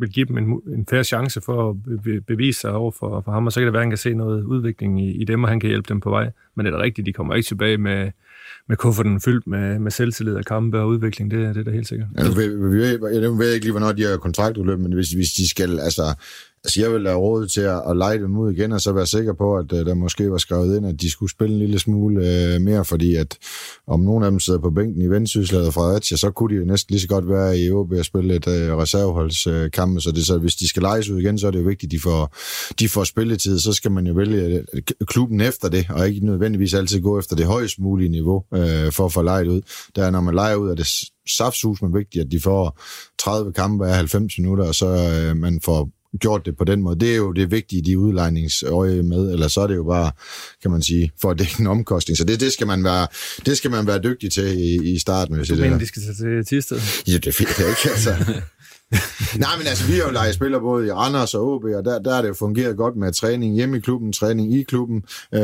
vil give dem en, en færre chance for at be, bevise sig over for, for ham, og så kan det være, at han kan se noget udvikling i, i dem, og han kan hjælpe dem på vej. Men det er da rigtigt, de kommer ikke tilbage med, med kufferten fyldt med, med selvtillid og kampe og udvikling, det, det er da helt sikkert. Altså, ja, vi, ved, jeg, jeg ved ikke lige, hvornår de har kontraktudløb, men hvis, hvis de skal, altså, Altså, jeg ville have råd til at, at lege dem ud igen, og så være sikker på, at uh, der måske var skrevet ind, at de skulle spille en lille smule uh, mere, fordi at om nogen af dem sidder på bænken i Vendsyssel eller Fredericia, så kunne de jo næsten lige så godt være i OB og spille et øh, uh, reserveholdskamp, uh, så, det, så hvis de skal lejes ud igen, så er det jo vigtigt, at de får, de får spilletid, så skal man jo vælge klubben efter det, og ikke nødvendigvis altid gå efter det højst mulige niveau uh, for at få lejet ud. Der er, når man leger ud, er det saftsus men vigtigt, at de får 30 kampe af 90 minutter, og så uh, man får gjort det på den måde. Det er jo det vigtige, de udlejningsøje med, eller så er det jo bare, kan man sige, for at dække en omkostning. Så det, det, skal, man være, det skal man være dygtig til i, i starten. Hvis du mener, de skal til Tisted? Ja, det det er ikke, altså. Nej, men altså, vi har jo leget spiller både i Randers og OB, og der, der er det jo fungeret godt med træning hjemme i klubben, træning i klubben, øh,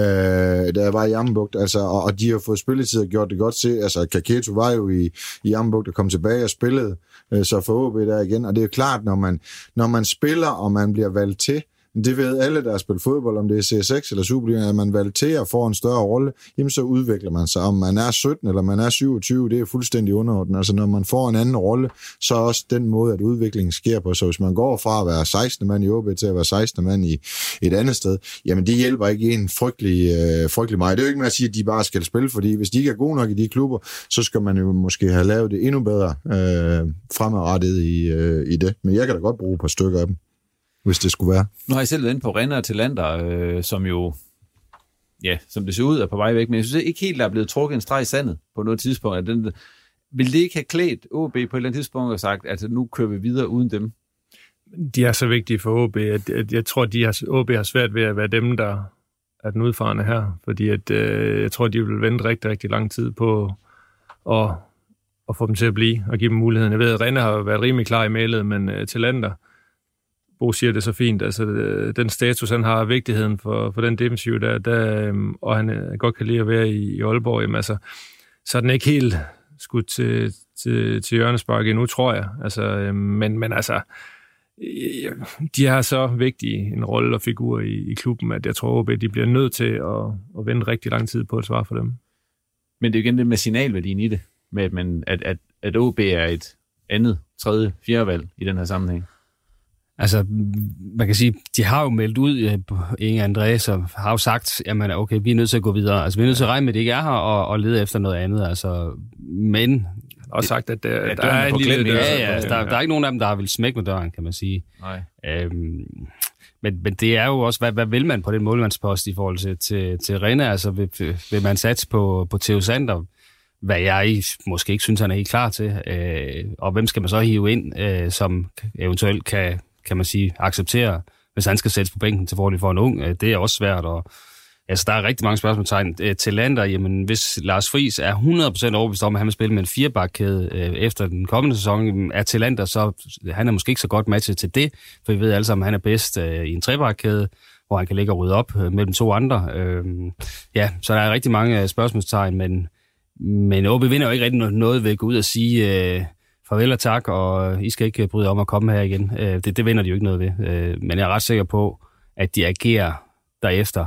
da jeg var i Jammerbugt, altså, og, og de har fået spilletid og gjort det godt til. Altså, Kaketo var jo i, i Jammerbugt og kom tilbage og spillede, øh, så for OB der igen, og det er jo klart, når man, når man spiller, og man bliver valgt til, det ved alle, der har spillet fodbold, om det er CS6 eller Superliga, at man valgt for en større rolle, jamen så udvikler man sig. Om man er 17 eller man er 27, det er fuldstændig underordnet. Altså når man får en anden rolle, så er også den måde, at udviklingen sker på. Så hvis man går fra at være 16. mand i OB til at være 16. mand i et andet sted, jamen det hjælper ikke en frygtelig, øh, frygtelig meget. Det er jo ikke med at sige, at de bare skal spille, fordi hvis de ikke er gode nok i de klubber, så skal man jo måske have lavet det endnu bedre øh, fremadrettet i, øh, i det. Men jeg kan da godt bruge et par stykker af dem hvis det skulle være. Nu har jeg selv været inde på Renner til Lander, øh, som jo, ja, som det ser ud, er på vej væk, men jeg synes ikke helt, der er blevet trukket en streg i sandet på noget tidspunkt. At den, vil det ikke have klædt OB på et eller andet tidspunkt og sagt, at nu kører vi videre uden dem? De er så vigtige for OB, at, at jeg tror, de har, OB har svært ved at være dem, der er den udfarende her, fordi at, øh, jeg tror, de vil vente rigtig, rigtig lang tid på at, at få dem til at blive og give dem muligheden. Jeg ved, at Rene har været rimelig klar i mailet, men øh, til Lander, Bo siger det så fint, altså øh, den status, han har, vigtigheden for, for den defensiv der, der øhm, og han øh, godt kan lide at være i, i Aalborg, jamen, altså, så er den ikke helt skudt til, til, til hjørnespark endnu, tror jeg. Altså, øhm, men, men altså, øh, de har så vigtig en rolle og figur i, i klubben, at jeg tror, at de bliver nødt til at, at vente rigtig lang tid på et svar for dem. Men det er jo igen det med signalværdien i det, med at, man, at, at, at OB er et andet, tredje, fjerde valg i den her sammenhæng. Altså, man kan sige, de har jo meldt ud, Inge Andreas har jo sagt, jamen okay, vi er nødt til at gå videre. Altså, vi er nødt til at regne med, at det ikke er her, og, og lede efter noget andet. Altså, men... Og sagt, at der, ja, der er en lille... Ja, ja, altså, der, der er ikke nogen af dem, der vil smække med døren, kan man sige. Nej. Øhm, men, men det er jo også, hvad, hvad vil man på den målmandspost i forhold til, til, til Rene? Altså, vil, vil man satse på, på Theo Sander? hvad jeg måske ikke synes, han er helt klar til. Øh, og hvem skal man så hive ind, øh, som eventuelt kan, kan man sige, acceptere, hvis han skal sættes på bænken til fordel for en ung. Øh, det er også svært, og altså, der er rigtig mange spørgsmålstegn øh, til Lander. Jamen, hvis Lars Friis er 100% overbevist om, at han vil spille med en firebakkæde øh, efter den kommende sæson, er til Lander, så han er måske ikke så godt matchet til det, for vi ved alle sammen, at han er bedst i en trebakkæde hvor han kan ligge og rydde op mellem to andre. Øh, ja, så der er rigtig mange spørgsmålstegn, men, men OB vinder jo ikke rigtig noget ved at gå ud og sige, øh, farvel og tak, og I skal ikke bryde om at komme her igen. Øh, det, det vinder de jo ikke noget ved. Øh, men jeg er ret sikker på, at de agerer derefter.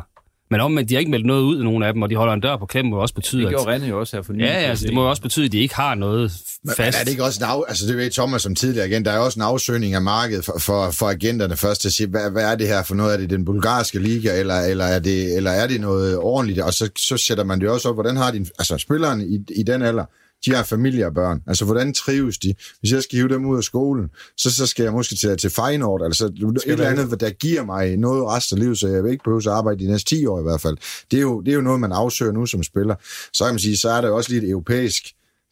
Men om, at de har ikke meldt noget ud, nogen af dem, og de holder en dør på klemmen, må også betyde, Det gjorde Rene jo også her for nylig. Ja, ja altså, det må jo også betyde, at de ikke har noget fast. Men er det ikke også en af, altså det ved Thomas som tidligere igen, der er også en afsøgning af markedet for, for, for agenterne først til at sige, hvad, hvad er det her for noget? Er det den bulgarske liga, eller, eller, er, det, eller er det noget ordentligt? Og så, så sætter man det også op, hvordan har de, altså spilleren i, i den alder, de har familie og børn. Altså, hvordan trives de? Hvis jeg skal hive dem ud af skolen, så, så skal jeg måske til, til Feyenoord, altså et eller andet, der giver mig noget resten af livet, så jeg vil ikke behøve at arbejde de næste 10 år i hvert fald. Det er jo, det er jo noget, man afsøger nu som spiller. Så kan man sige, så er der også lidt europæisk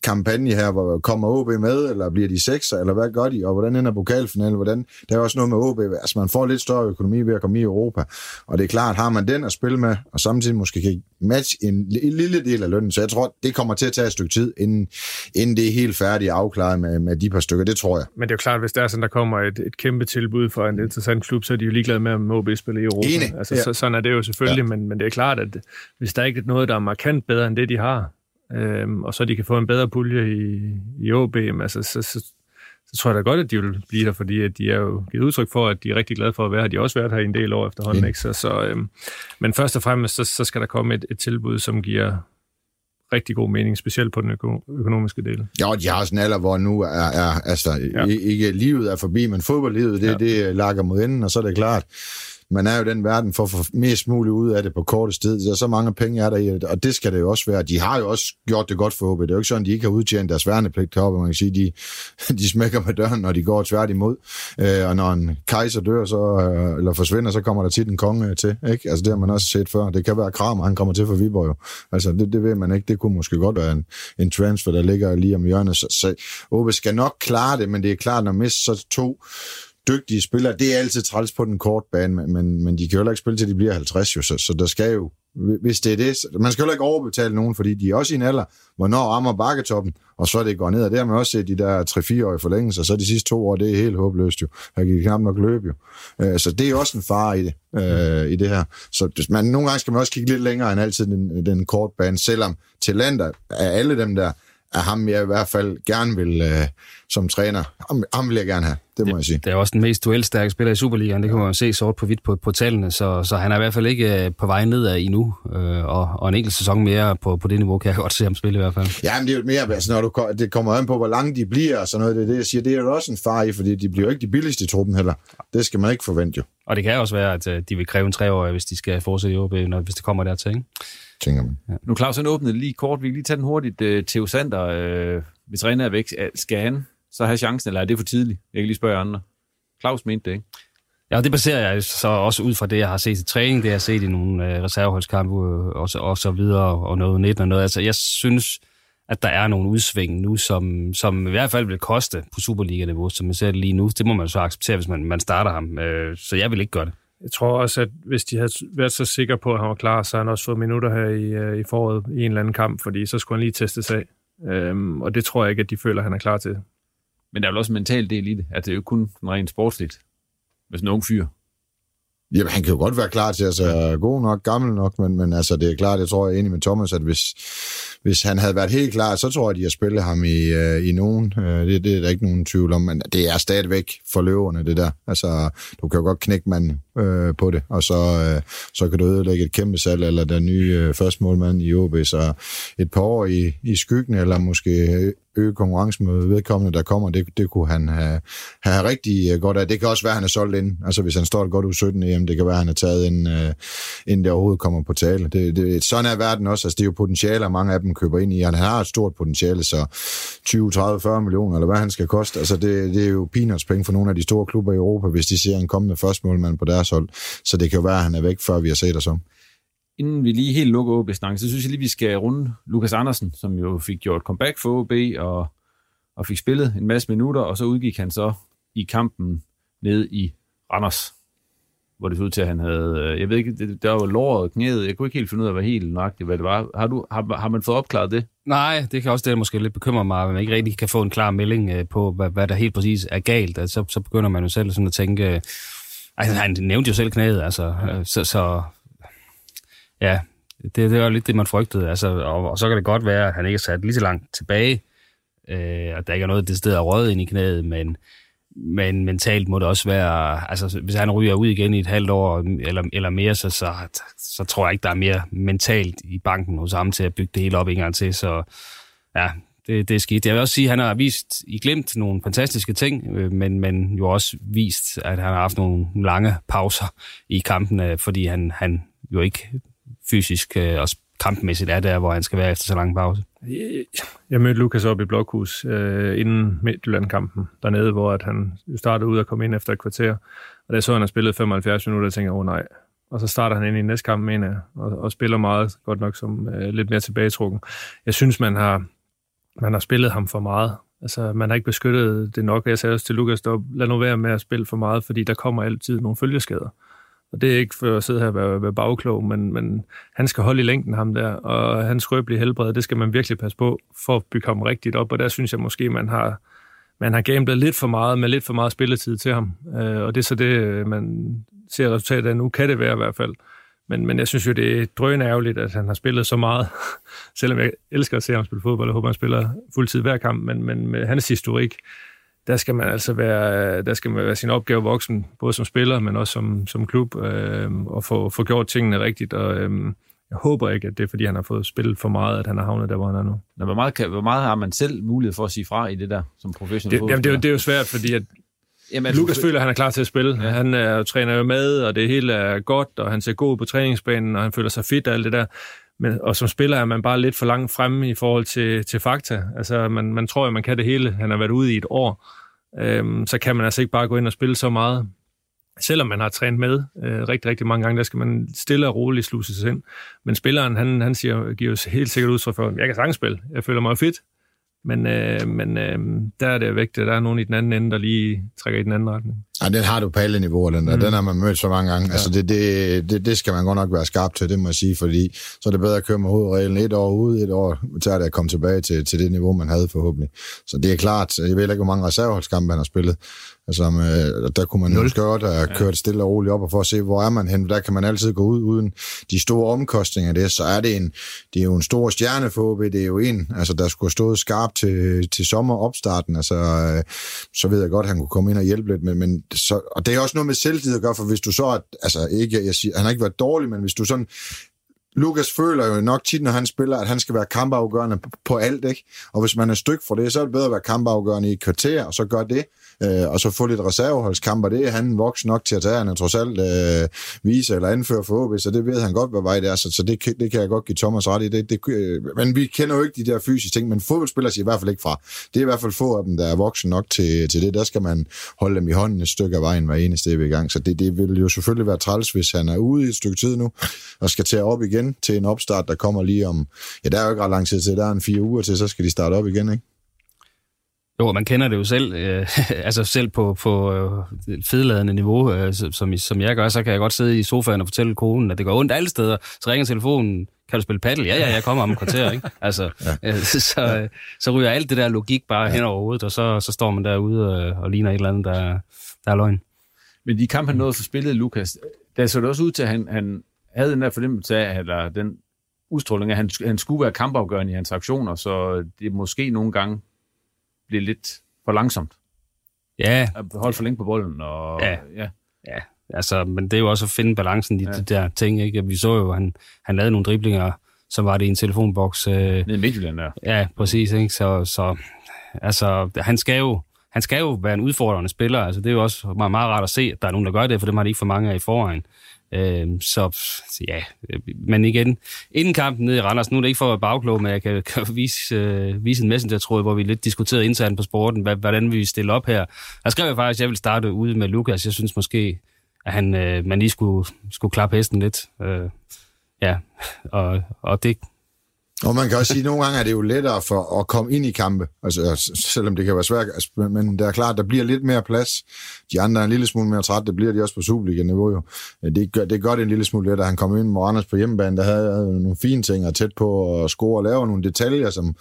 kampagne her, hvor kommer OB med, eller bliver de sekser, eller hvad gør de, og hvordan ender pokalfinalen, hvordan, der er også noget med OB, altså man får lidt større økonomi ved at komme i Europa, og det er klart, har man den at spille med, og samtidig måske kan match en, en lille del af lønnen, så jeg tror, det kommer til at tage et stykke tid, inden, inden det er helt færdigt afklaret med, med de par stykker, det tror jeg. Men det er jo klart, hvis der er sådan, der kommer et, et kæmpe tilbud for en interessant klub, så er de jo ligeglade med, om OB spiller i Europa. Enig. Altså, Ja. så, sådan er det jo selvfølgelig, ja. men, men det er klart, at hvis der ikke er noget, der er markant bedre end det, de har, øhm, og så de kan få en bedre pulje i, i OB, altså, så, så, så tror jeg da godt, at de vil blive der, fordi at de er jo givet udtryk for, at de er rigtig glade for at være her. De har også været her i en del år efterhånden. Ja. Ikke? Så, så, øhm, men først og fremmest, så, så skal der komme et, et tilbud, som giver rigtig god mening, specielt på den øko- økonomiske del. Ja, og de har sådan en alder, hvor nu er, er altså, ja. ikke livet er forbi, men fodboldlivet, det, ja. det lakker mod enden, og så er det klart, man er jo den verden for at få mest muligt ud af det på kortest tid. Så, så mange penge er der i det, og det skal det jo også være. De har jo også gjort det godt for OB. Det er jo ikke sådan, de ikke har udtjent deres værnepligt heroppe. Man kan sige, de, de smækker med døren, når de går tværtimod. Øh, og når en kejser dør, så, øh, eller forsvinder, så kommer der tit en konge til. Ikke? Altså, det har man også set før. Det kan være Kramer, han kommer til for Viborg jo. Altså, det, det ved man ikke. Det kunne måske godt være en, en transfer, der ligger lige om hjørnet. Så, så OB skal nok klare det, men det er klart, når mist så to dygtige spillere. Det er altid træls på den korte bane, men, men, men de kan jo heller ikke spille til de bliver 50, jo, så, så der skal jo, hvis det er det, så- man skal heller ikke overbetale nogen, fordi de er også i en alder, hvornår rammer bakketoppen, og så er det går ned, og det har man også set de der 3-4-årige forlængelser, så de sidste to år, det er helt håbløst jo. Her kan knap nok løbe jo. Øh, så det er også en fare i det, øh, i det her. Så man, nogle gange skal man også kigge lidt længere end altid den, den korte bane, selvom talenter af alle dem der, er ham jeg i hvert fald gerne vil øh, som træner. Ham, ham vil jeg gerne have, det må jeg sige. Det er også den mest duelstærke spiller i Superligaen, det kan man jo se sort på hvidt på, på tallene, så, så han er i hvert fald ikke øh, på vej nedad endnu, øh, og, og en enkelt sæson mere på, på det niveau kan jeg godt se ham spille i hvert fald. Ja, men det er jo mere, altså, når du, det kommer an på, hvor lange de bliver, og sådan noget, det er det, jeg siger, det er jo også en far i, fordi de bliver jo ikke de billigste i truppen heller. Det skal man ikke forvente jo, Og det kan også være, at øh, de vil kræve en treårig, hvis de skal fortsætte i OB, når, hvis det kommer dertil. Ikke? Tænker man. Ja. Nu Claus, han åbnede lige kort. Vi kan lige tage den hurtigt. Uh, Theo Sander, uh, hvis René er væk, skal han så have chancen, eller er det for tidligt? Jeg kan lige spørge andre. Claus mente det, ikke? Ja, det baserer jeg så også ud fra det, jeg har set i træning, det jeg har set i nogle øh, reserveholdskampe øh, og, så, og så videre, og noget 19 og noget. Altså, jeg synes, at der er nogle udsving nu, som, som i hvert fald vil koste på Superliga-niveau, som man ser det lige nu. Det må man så acceptere, hvis man, man starter ham. Øh, så jeg vil ikke gøre det. Jeg tror også, at hvis de havde været så sikre på, at han var klar, så har han også fået minutter her i, øh, i foråret i en eller anden kamp, fordi så skulle han lige testes af. Øhm, og det tror jeg ikke, at de føler, at han er klar til. Men der er vel også en mental del i det. At det er jo kun rent sportsligt. Hvis en ung fyr. Jamen, han kan jo godt være klar til, altså god nok, gammel nok, men, men altså, det er klart, jeg tror, jeg er enig med Thomas, at hvis, hvis han havde været helt klar, så tror jeg, de har spillet ham i, øh, i nogen. Øh, det, det er der ikke nogen tvivl om, men det er stadigvæk for løverne, det der. Altså, du kan jo godt knække manden øh, på det, og så, øh, så kan du ødelægge et kæmpe salg, eller den nye øh, første målmand i OB, så et par år i, i skyggen, eller måske øge konkurrencen med vedkommende, der kommer, det, det kunne han have, have rigtig øh, godt af. Det kan også være, at han er solgt ind. Altså hvis han står godt u 17 EM, det kan være, at han er taget ind, øh, inden det overhovedet kommer på tale. Det, det, sådan er verden også. Altså det er jo potentialer, mange af dem køber ind i. Han har et stort potentiale, så 20, 30, 40 millioner, eller hvad han skal koste. Altså det, det er jo peanuts penge for nogle af de store klubber i Europa, hvis de ser en kommende førstmålmand på deres hold. Så det kan jo være, at han er væk, før vi har set os om inden vi lige helt lukker OB snakken, så synes jeg lige, vi skal runde Lukas Andersen, som jo fik gjort comeback for OB og, og fik spillet en masse minutter, og så udgik han så i kampen ned i Randers, hvor det så ud til, at han havde, øh, jeg ved ikke, det, der var låret og knæet, jeg kunne ikke helt finde ud af, hvad helt nøjagtigt, hvad det var. Har, du, har, har man fået opklaret det? Nej, det kan også det, der måske lidt bekymre mig, at man ikke rigtig kan få en klar melding øh, på, hvad, hvad der helt præcis er galt. Altså, så, så begynder man jo selv sådan at tænke, altså, han nævnte jo selv knæet, altså, ja. så, så ja, det, det var lidt det, man frygtede. Altså, og, og så kan det godt være, at han ikke er sat lige så langt tilbage, øh, og der ikke er noget, det sted er røget ind i knæet, men, men mentalt må det også være, altså hvis han ryger ud igen i et halvt år eller, eller mere, så, så, så tror jeg ikke, der er mere mentalt i banken hos ham til at bygge det hele op en gang til, så ja, det, det er skidt. Jeg vil også sige, at han har vist i glemt nogle fantastiske ting, øh, men, men jo også vist, at han har haft nogle lange pauser i kampen, øh, fordi han, han jo ikke fysisk øh, og kampmæssigt er der, hvor han skal være efter så lang pause. Jeg mødte Lukas op i Blokhus øh, inden Midtjylland-kampen dernede, hvor at han startede ud og kom ind efter et kvarter. Og da så han har spillet 75 minutter, tænkte jeg, åh oh, nej. Og så starter han ind i næste kamp, mener jeg, og, og spiller meget, godt nok som øh, lidt mere tilbagetrukken. Jeg synes, man har, man har spillet ham for meget. Altså, man har ikke beskyttet det nok. Jeg sagde også til Lukas, lad nu være med at spille for meget, fordi der kommer altid nogle følgeskader. Og det er ikke for at sidde her og være, være bagklog, men, men han skal holde i længden, ham der, og hans skrøbelige helbred, det skal man virkelig passe på, for at bygge ham rigtigt op, og der synes jeg måske, man har, man har gamblet lidt for meget, med lidt for meget spilletid til ham, øh, og det er så det, man ser resultatet af nu, kan det være i hvert fald. Men, men jeg synes jo, det er drøn ærgerligt, at han har spillet så meget, selvom jeg elsker at se ham spille fodbold, og håber, han spiller fuldtid hver kamp, men, men med hans historik, der skal man altså være, der skal man være sin opgave voksen, både som spiller, men også som, som klub, øh, og få, få gjort tingene rigtigt. Og, øh, jeg håber ikke, at det er, fordi han har fået spillet for meget, at han har havnet der, hvor han er nu. Nå, hvor, meget, kan, hvor meget har man selv mulighed for at sige fra i det der, som professionel det, jamen, det, er jo, det er jo svært, fordi at Jamen, Lukas du... føler, at han er klar til at spille. Ja. Han er, træner jo med, og det hele er godt, og han ser god på træningsbanen, og han føler sig fit og alt det der. Men, og som spiller er man bare lidt for langt fremme i forhold til, til fakta. Altså, man, man tror, at man kan det hele. Han har været ude i et år øhm, så kan man altså ikke bare gå ind og spille så meget. Selvom man har trænet med øh, rigtig, rigtig mange gange, der skal man stille og roligt sluse sig ind. Men spilleren, han, han siger, giver jo helt sikkert udtryk for, jeg kan sagtens spille. Jeg føler mig fit. Men, øh, men øh, der er det vigtigt, der er nogen i den anden ende, der lige trækker i den anden retning. Ja, den har du på alle niveauer, den der. Mm. Den har man mødt så mange gange. Ja. Altså, det, det, det, det, skal man godt nok være skarp til, det må jeg sige, fordi så er det bedre at køre med hovedreglen et år ud, et år tager det at komme tilbage til, til det niveau, man havde forhåbentlig. Så det er klart, jeg ved ikke, hvor mange reserveholdskampe han har spillet, Altså, øh, der kunne man jo godt have kørt stille og roligt op og for at se, hvor er man hen. Der kan man altid gå ud uden de store omkostninger af det. Så er det, en, det er jo en stor stjerne for OB. Det er jo en, altså, der skulle have stået skarpt til, til sommeropstarten. Altså, øh, så ved jeg godt, at han kunne komme ind og hjælpe lidt. Men, men så, og det er også noget med selvtid at gøre, for hvis du så, at, altså ikke, jeg siger, han har ikke været dårlig, men hvis du sådan Lukas føler jo nok tit, når han spiller, at han skal være kampafgørende på alt, ikke? Og hvis man er styk for det, så er det bedre at være kampafgørende i et kvarter, og så gør det, øh, og så få lidt reserveholdskamper. Det er han voksen nok til at tage. Han er trods alt øh, vise eller anføre for OB, så det ved han godt, hvad vej det er. Så, så det, det kan jeg godt give Thomas ret i. Det, det, øh, men vi kender jo ikke de der fysiske ting, men fodboldspillere siger i hvert fald ikke fra. Det er i hvert fald få af dem, der er voksen nok til, til det. Der skal man holde dem i hånden et stykke af vejen hver eneste i gang. Så det, det vil jo selvfølgelig være træls, hvis han er ude i et stykke tid nu, og skal tage op igen til en opstart, der kommer lige om... Ja, der er jo ikke ret lang tid til. Der er en fire uger til, så skal de starte op igen, ikke? Jo, man kender det jo selv, øh, altså selv på, på øh, fedladende niveau, øh, som, som jeg gør, så kan jeg godt sidde i sofaen og fortælle konen, at det går ondt alle steder. Så ringer telefonen, kan du spille paddle? Ja, ja, jeg kommer om en kvarter, ikke? Altså, ja. øh, så, øh, så ryger alt det der logik bare ja. hen over hovedet, og så, så står man derude og, og ligner et eller andet, der, der er løgn. Men de kampe, han nåede for spillet, Lukas, der så det også ud til, at han, han havde den der fornemmelse af, eller den udstråling, at han, han skulle være kampafgørende i hans aktioner, så det måske nogle gange bliver lidt for langsomt. Ja. At holde for længe på bolden. Og, Ja. ja. Ja, altså, men det er jo også at finde balancen i ja. de der ting, ikke? Vi så jo, at han, han lavede nogle driblinger, så var det i en telefonboks. Øh, Nede i Midtjylland der. Ja, præcis, ikke? Så, så altså, han skal jo, han skal jo være en udfordrende spiller. Altså, det er jo også meget, meget rart at se, at der er nogen, der gør det, for dem har de ikke for mange af i forvejen. Øh, så ja, øh, men igen, inden kampen nede i Randers, nu er det ikke for at være bagklog, men jeg kan, kan vise, øh, vise en messenger-tråd, hvor vi lidt diskuterede internt på sporten, hvordan vi stiller op her. Der skrev jeg faktisk, at jeg vil starte ude med Lukas. Jeg synes måske, at han, øh, man lige skulle, skulle klappe hesten lidt. Øh, ja, og, og det, og man kan også sige, at nogle gange er det jo lettere for at komme ind i kampe, altså, selvom det kan være svært, altså, men det er klart, der bliver lidt mere plads. De andre er en lille smule mere træt, det bliver de også på Superliga-niveau jo. Øh, det gør, det gør det en lille smule lettere. Han kom ind med Anders på hjemmebane, der havde nogle fine ting og tæt på at score og lave nogle detaljer, som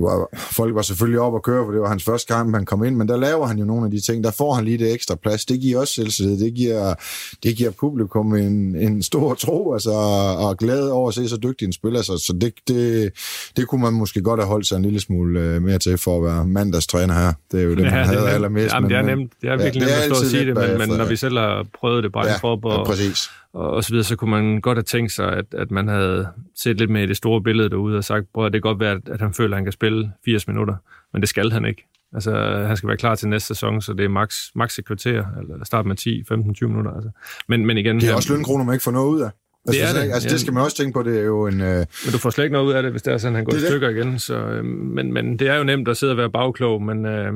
var- folk var selvfølgelig op og køre, for det var hans første kamp, han kom ind, men der laver han jo nogle af de ting. Der får han lige det ekstra plads. Det giver også selvtillid. Det giver, det giver publikum en, en stor tro altså, og glæde over at se så dygtig en spiller. Så, så det, det, det kunne man måske godt have holdt sig en lille smule øh, mere til for at være mandagstræner her. Det er jo det, man det er havde allermest. Jamen, det er men- nemt. Det er virkelig nemt at stå og sige det, men, men når ja. vi selv har prøvet det bare Ja, ja, op og, ja, præcis. Og, og så videre, så kunne man godt have tænkt sig, at, at man havde set lidt mere i det store billede derude og sagt, bror, det kan godt være, at, at han føler, at han kan spille 80 minutter, men det skal han ikke. Altså, han skal være klar til næste sæson, så det er max, max et kvarter, eller start med 10, 15, 20 minutter. Altså. Men, men igen... Det er her- også lønkroner, man ikke får noget ud af. Altså, Det er det, ikke- Altså, det skal man også tænke på, det er jo en... Øh, Men du får slet ikke noget ud af det, hvis det er sådan, han går i er stykker igen. Så, øh, men, men det er jo nemt at sidde og være bagklog, men øh,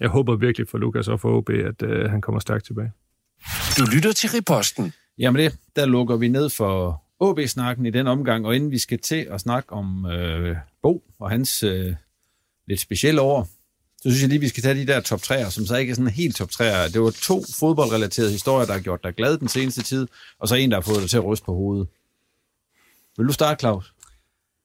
jeg håber virkelig for Lukas og for OB, at øh, han kommer stærkt tilbage. Du lytter til Riposten. Jamen det, der lukker vi ned for OB-snakken i den omgang, og inden vi skal til at snakke om øh, Bo og hans øh, lidt specielle år, så synes jeg lige, vi skal tage de der top 3'er, som så ikke er sådan helt top 3'er. Det var to fodboldrelaterede historier, der har gjort dig glad den seneste tid, og så en, der har fået dig til at ryste på hovedet. Vil du starte, Claus?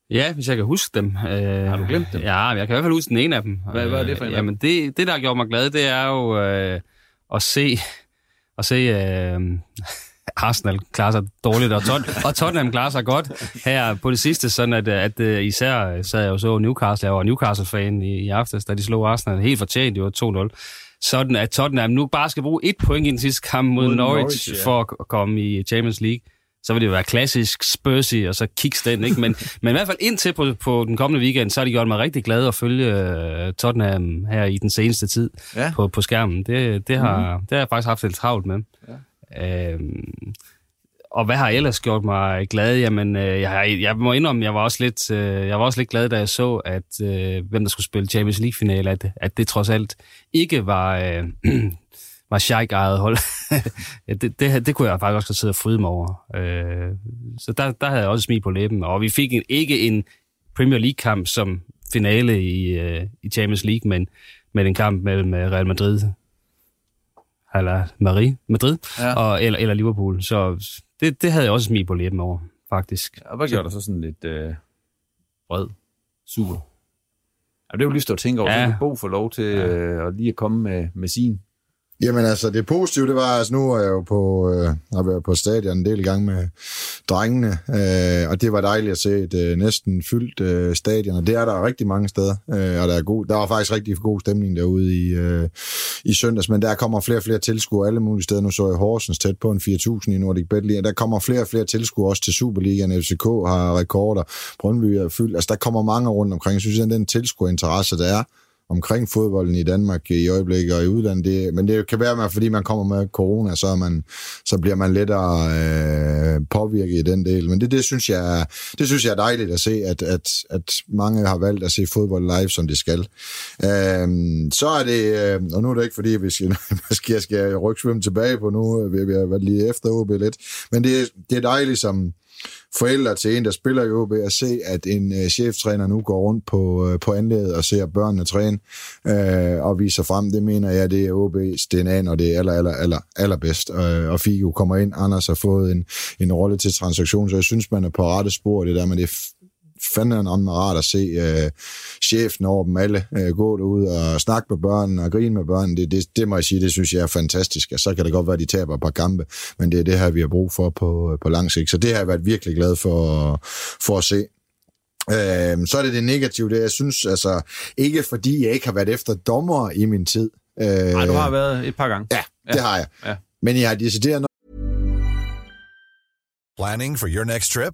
Ja, hvis jeg kan huske dem. Øh, Har du glemt dem? Ja, jeg kan i hvert fald huske den ene af dem. Hvad- hvad er det for en Øh, Jamen, det, det, der har gjort mig glad, det er jo øh, at se, at se øh, Arsenal klarer sig dårligt, og, Tot- og Tottenham klarer sig godt her på det sidste, sådan at, at øh, især sad jeg jo så Newcastle, jeg var Newcastle-fan i, i aftes, da de slog Arsenal helt fortjent, det var 2-0. Sådan at Tottenham nu bare skal bruge et point i den sidste kamp mod, Mod Norwich, Norwich, ja. for at komme i Champions League så vil det jo være klassisk Spursy, og så kicks den, ikke? Men, men i hvert fald indtil på, på den kommende weekend, så har de gjort mig rigtig glad at følge øh, Tottenham her i den seneste tid Ja. på, på skærmen. Det, det, har, mm-hmm. det har jeg faktisk haft lidt travlt med. Ja. Øh, og hvad har ellers gjort mig glad? Jamen, øh, jeg, jeg må indrømme, jeg var også lidt, øh, jeg var også lidt glad, da jeg så, at øh, hvem der skulle spille Champions League-finale, at, at det trods alt ikke var, øh, var Scheik eget hold. Ja, det, det, det kunne jeg faktisk også sidde og fryde mig over. Øh, så der, der havde jeg også smil på læben. Og vi fik en, ikke en Premier League-kamp som finale i, øh, i Champions League, men, men en kamp mellem øh, Real Madrid eller Marie, Madrid, Ja. ja. og, eller, eller Liverpool. Så det, det havde jeg også smil på læben over, faktisk. Og hvad gjorde dig så sådan lidt øh, vred? Super. Ja, det er jo lyst at tænke over, ja. Ja. så kan Bo få lov til øh, at lige at komme med, med sin. Jamen altså, det positive, det var, altså nu er jeg jo på, øh, har været på stadion en del gange med drengene, øh, og det var dejligt at se et øh, næsten fyldt øh, stadion, og det er der rigtig mange steder, øh, og der er god, der var faktisk rigtig god stemning derude i, øh, i søndags, men der kommer flere og flere tilskuere alle mulige steder. Nu så jeg Horsens tæt på en 4.000 i Nordic Bet League, og der kommer flere og flere tilskuere også til Superligaen. FCK har rekorder, Brøndby er fyldt, altså der kommer mange rundt omkring. Jeg synes, at den tilskuerinteresse, der er, omkring fodbolden i Danmark i øjeblikket og i udlandet. Det, men det kan være, at fordi man kommer med corona, så, man, så bliver man lettere øh, påvirket i den del. Men det, det, synes jeg, det synes jeg er dejligt at se, at, at, at mange har valgt at se fodbold live, som de skal. Øh, så er det, øh, og nu er det ikke fordi, vi skal, måske jeg skal rygsvømme tilbage på nu, øh, vi vi har været lige efter OB lidt, men det, det er dejligt som, forældre til en, der spiller i OB, at se, at en øh, cheftræner nu går rundt på, øh, på anlægget og ser børnene træne øh, og viser frem. Det mener jeg, det er OB's DNA, når det er aller, aller, aller, allerbedst. Øh, og Figo kommer ind, Anders har fået en, en rolle til transaktion, så jeg synes, man er på rette spor, det der men det er f- fanden rart at se øh, chefen over dem alle øh, gå derud og snakke med børnene og grine med børnene. Det, det, det må jeg sige, det synes jeg er fantastisk. Og så kan det godt være, at de taber et par kampe, men det er det her, vi har brug for på, på lang sigt. Så det har jeg været virkelig glad for, for at se. Øh, så er det det negative, det jeg synes, altså, ikke fordi jeg ikke har været efter dommer i min tid. Øh, Nej, du har været et par gange. Ja, det ja. har jeg. Ja. Men jeg har decideret... Planning for your next trip?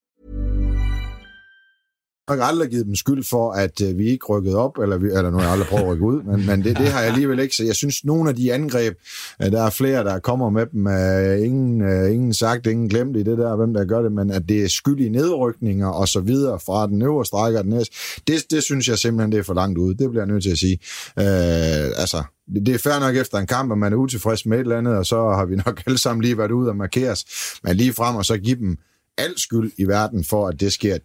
Nok aldrig givet dem skyld for, at øh, vi ikke rykkede op, eller, vi, eller nu har jeg aldrig prøvet at rykke ud, men, men det, det har jeg alligevel ikke. Så jeg synes, nogle af de angreb, øh, der er flere, der kommer med dem, uh, ingen, øh, ingen sagt, ingen glemt i det der, hvem der gør det, men at det er skyld i nedrykninger og så videre fra den øvre og den næste, det, det synes jeg simpelthen, det er for langt ude. Det bliver jeg nødt til at sige. Øh, altså, det, det er fair nok efter en kamp, at man er utilfreds med et eller andet, og så har vi nok alle sammen lige været ude og markeres, men lige frem og så give dem al skyld i verden for, at det sker,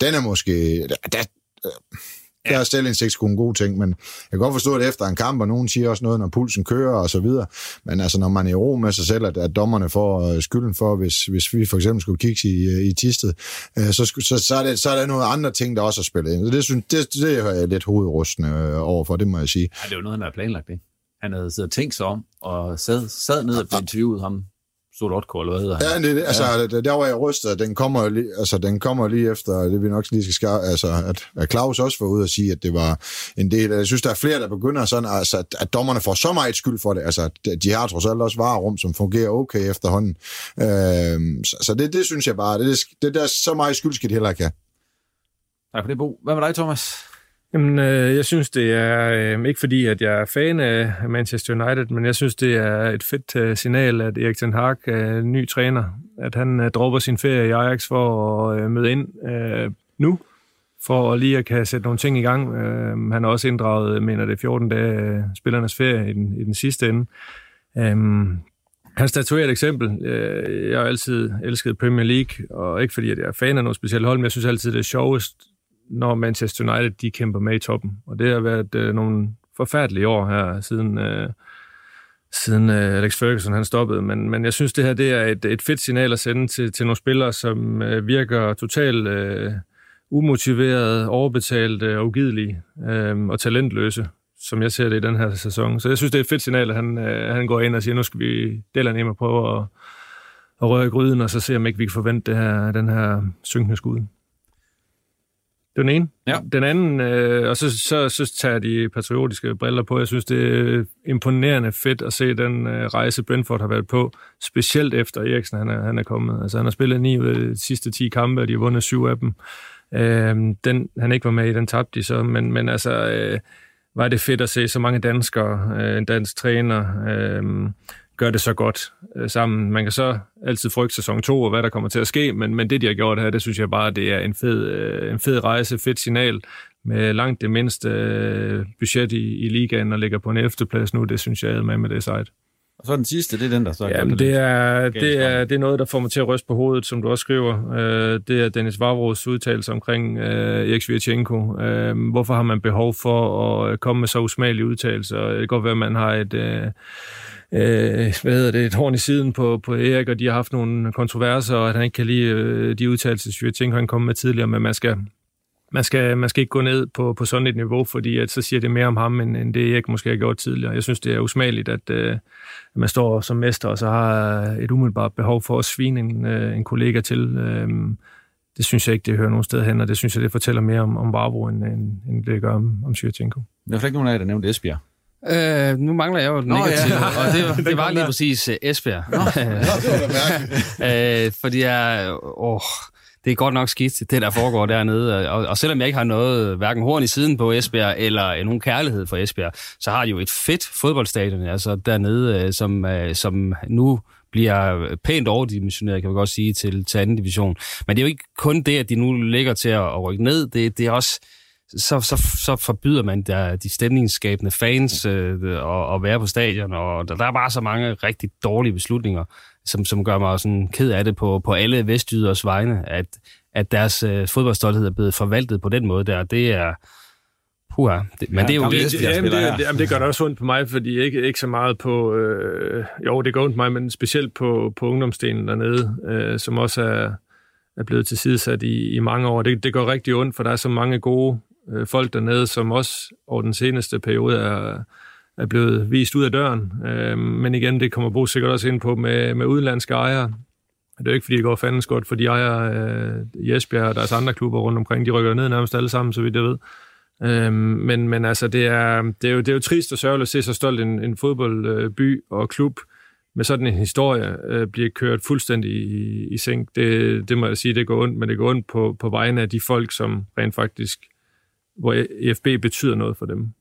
den er måske... Der, der er selvindsigt sgu en god ting, men jeg kan godt forstå det efter en kamp, og nogen siger også noget, når pulsen kører og så videre. Men altså, når man er i ro med sig selv, at, at dommerne får øh, skylden for, hvis, hvis vi for eksempel skulle kigge i, øh, i tistet, øh, så, så, så, er det, så er der nogle andre ting, der også har spillet ind. Det, synes, det, det er jeg lidt hovedrustende overfor, det må jeg sige. Ja, det er jo noget, han har planlagt, ikke? Han havde siddet og tænkt sig om, og sad, sad ned og blev interviewet ham Solotko, eller hvad hedder han? Ja, det, altså, ja. der var jeg rystet, den kommer, lige, altså, den kommer lige efter, det vi nok lige skal skære, altså, at, at Claus også var ude og sige, at det var en del, jeg synes, der er flere, der begynder sådan, altså, at, at dommerne får så meget skyld for det, altså, de har trods alt også varerum, som fungerer okay efterhånden, øhm, så, så det, det synes jeg bare, det, det, det der så meget skyld skal de heller ikke have. Tak for det, Bo. Hvad med dig, Thomas? Jamen, øh, jeg synes, det er øh, ikke fordi, at jeg er fan af Manchester United, men jeg synes, det er et fedt øh, signal, at Erik Ten Hag er ny træner. At han øh, dropper sin ferie i Ajax for at øh, møde ind øh, nu, for at lige at kan sætte nogle ting i gang. Øh, han har også inddraget, mener det, 14 dage øh, spillernes ferie i den, i den sidste ende. Øh, han statuerer et eksempel. Øh, jeg har altid elsket Premier League, og ikke fordi, at jeg er fan af noget specielt hold, men jeg synes altid, det er sjovest, når Manchester United de kæmper med i toppen. Og det har været øh, nogle forfærdelige år her, siden, øh, siden øh, Alex Ferguson han stoppede. Men, men jeg synes, det her det er et, et fedt signal at sende til, til nogle spillere, som øh, virker totalt øh, umotiverede, overbetalte øh, og ugidelige øh, og talentløse som jeg ser det i den her sæson. Så jeg synes, det er et fedt signal, at han, øh, han går ind og siger, nu skal vi dele ned og prøve at, at røre i gryden, og så se, om ikke vi kan forvente det her, den her synkende skud. Det er den ene. Ja. Den anden, øh, og så, så, så tager de patriotiske briller på. Jeg synes, det er imponerende fedt at se den øh, rejse, Brentford har været på, specielt efter Eriksen han er, han er kommet. Altså, han har spillet ni ud af de sidste 10 kampe, og de har vundet syv af dem. Øh, den, han ikke var med i, den tabte de så, men, men altså, øh, var det fedt at se så mange danskere, øh, en dansk træner, øh, gør det så godt øh, sammen. Man kan så altid frygte sæson 2 og hvad der kommer til at ske, men, men det, de har gjort her, det synes jeg bare, det er en fed, øh, en fed rejse, fedt signal med langt det mindste øh, budget i, i ligaen og ligger på en efterplads nu. Det synes jeg er med med det sejt. Og så den sidste, det er den, der så Jamen, det er, det, er, det er noget, der får mig til at ryste på hovedet, som du også skriver. Øh, det er Dennis Vavros udtalelse omkring øh, Erik Svirchenko. Øh, hvorfor har man behov for at komme med så usmagelige udtalelser? Det kan godt være, at man har et... Øh, øh, hvad hedder det, et horn i siden på, på Erik, og de har haft nogle kontroverser, og at han ikke kan lide øh, de udtalelser, ting, han kom med tidligere, men man skal, man skal, man skal ikke gå ned på, på sådan et niveau, fordi at så siger det mere om ham, end, end det Erik måske har gjort tidligere. Jeg synes, det er usmageligt, at, øh, man står som mester, og så har et umiddelbart behov for at svine en, øh, en kollega til. Øh, det synes jeg ikke, det hører nogen sted hen, og det synes jeg, det fortæller mere om, om Barbro, end, end, end det gør om, om Svirchenko. Der er ikke nogen af jer, der nævnte Esbjerg. Øh, nu mangler jeg jo den negative, ja. og det, det var lige præcis uh, Esbjerg. Nå, øh, fordi jeg... Åh, det er godt nok skidt, det der foregår dernede. Og, og selvom jeg ikke har noget, hverken horn i siden på Esbjerg, eller nogen kærlighed for Esbjerg, så har de jo et fedt fodboldstadion altså dernede, øh, som, øh, som nu bliver pænt overdimensioneret, kan man godt sige, til, til anden division. Men det er jo ikke kun det, at de nu ligger til at, at rykke ned. Det, det er også så, så, så forbyder man der, de stemningsskabende fans øh, at, at være på stadion, og der, der er bare så mange rigtig dårlige beslutninger, som, som gør mig sådan ked af det på, på alle vestyders vegne, at, at deres øh, fodboldstolthed er blevet forvaltet på den måde der. Det er, Puha. Det, men ja, det er jo det, det, jamen, det, det, jamen, det gør det også ondt på mig, fordi ikke, ikke så meget på... Øh, jo, det gør ondt på mig, men specielt på, på ungdomsdelen dernede, øh, som også er, er blevet tilsidesat i, i mange år. Det, det gør rigtig ondt, for der er så mange gode øh, folk dernede, som også over den seneste periode er, er blevet vist ud af døren. Øh, men igen, det kommer Bo sikkert også ind på med, med udenlandske ejere. Det er jo ikke, fordi det går fandens godt, for de ejer øh, i Esbjerg og deres andre klubber rundt omkring. De rykker ned nærmest alle sammen, så vidt jeg ved. Øhm, men, men altså, det er, det, er jo, det er jo trist og sørgeligt at se så stolt en, en fodboldby og klub med sådan en historie øh, bliver kørt fuldstændig i, i sænk. Det, det må jeg sige, det går ondt, men det går ondt på, på vegne af de folk, som rent faktisk, hvor EFB betyder noget for dem.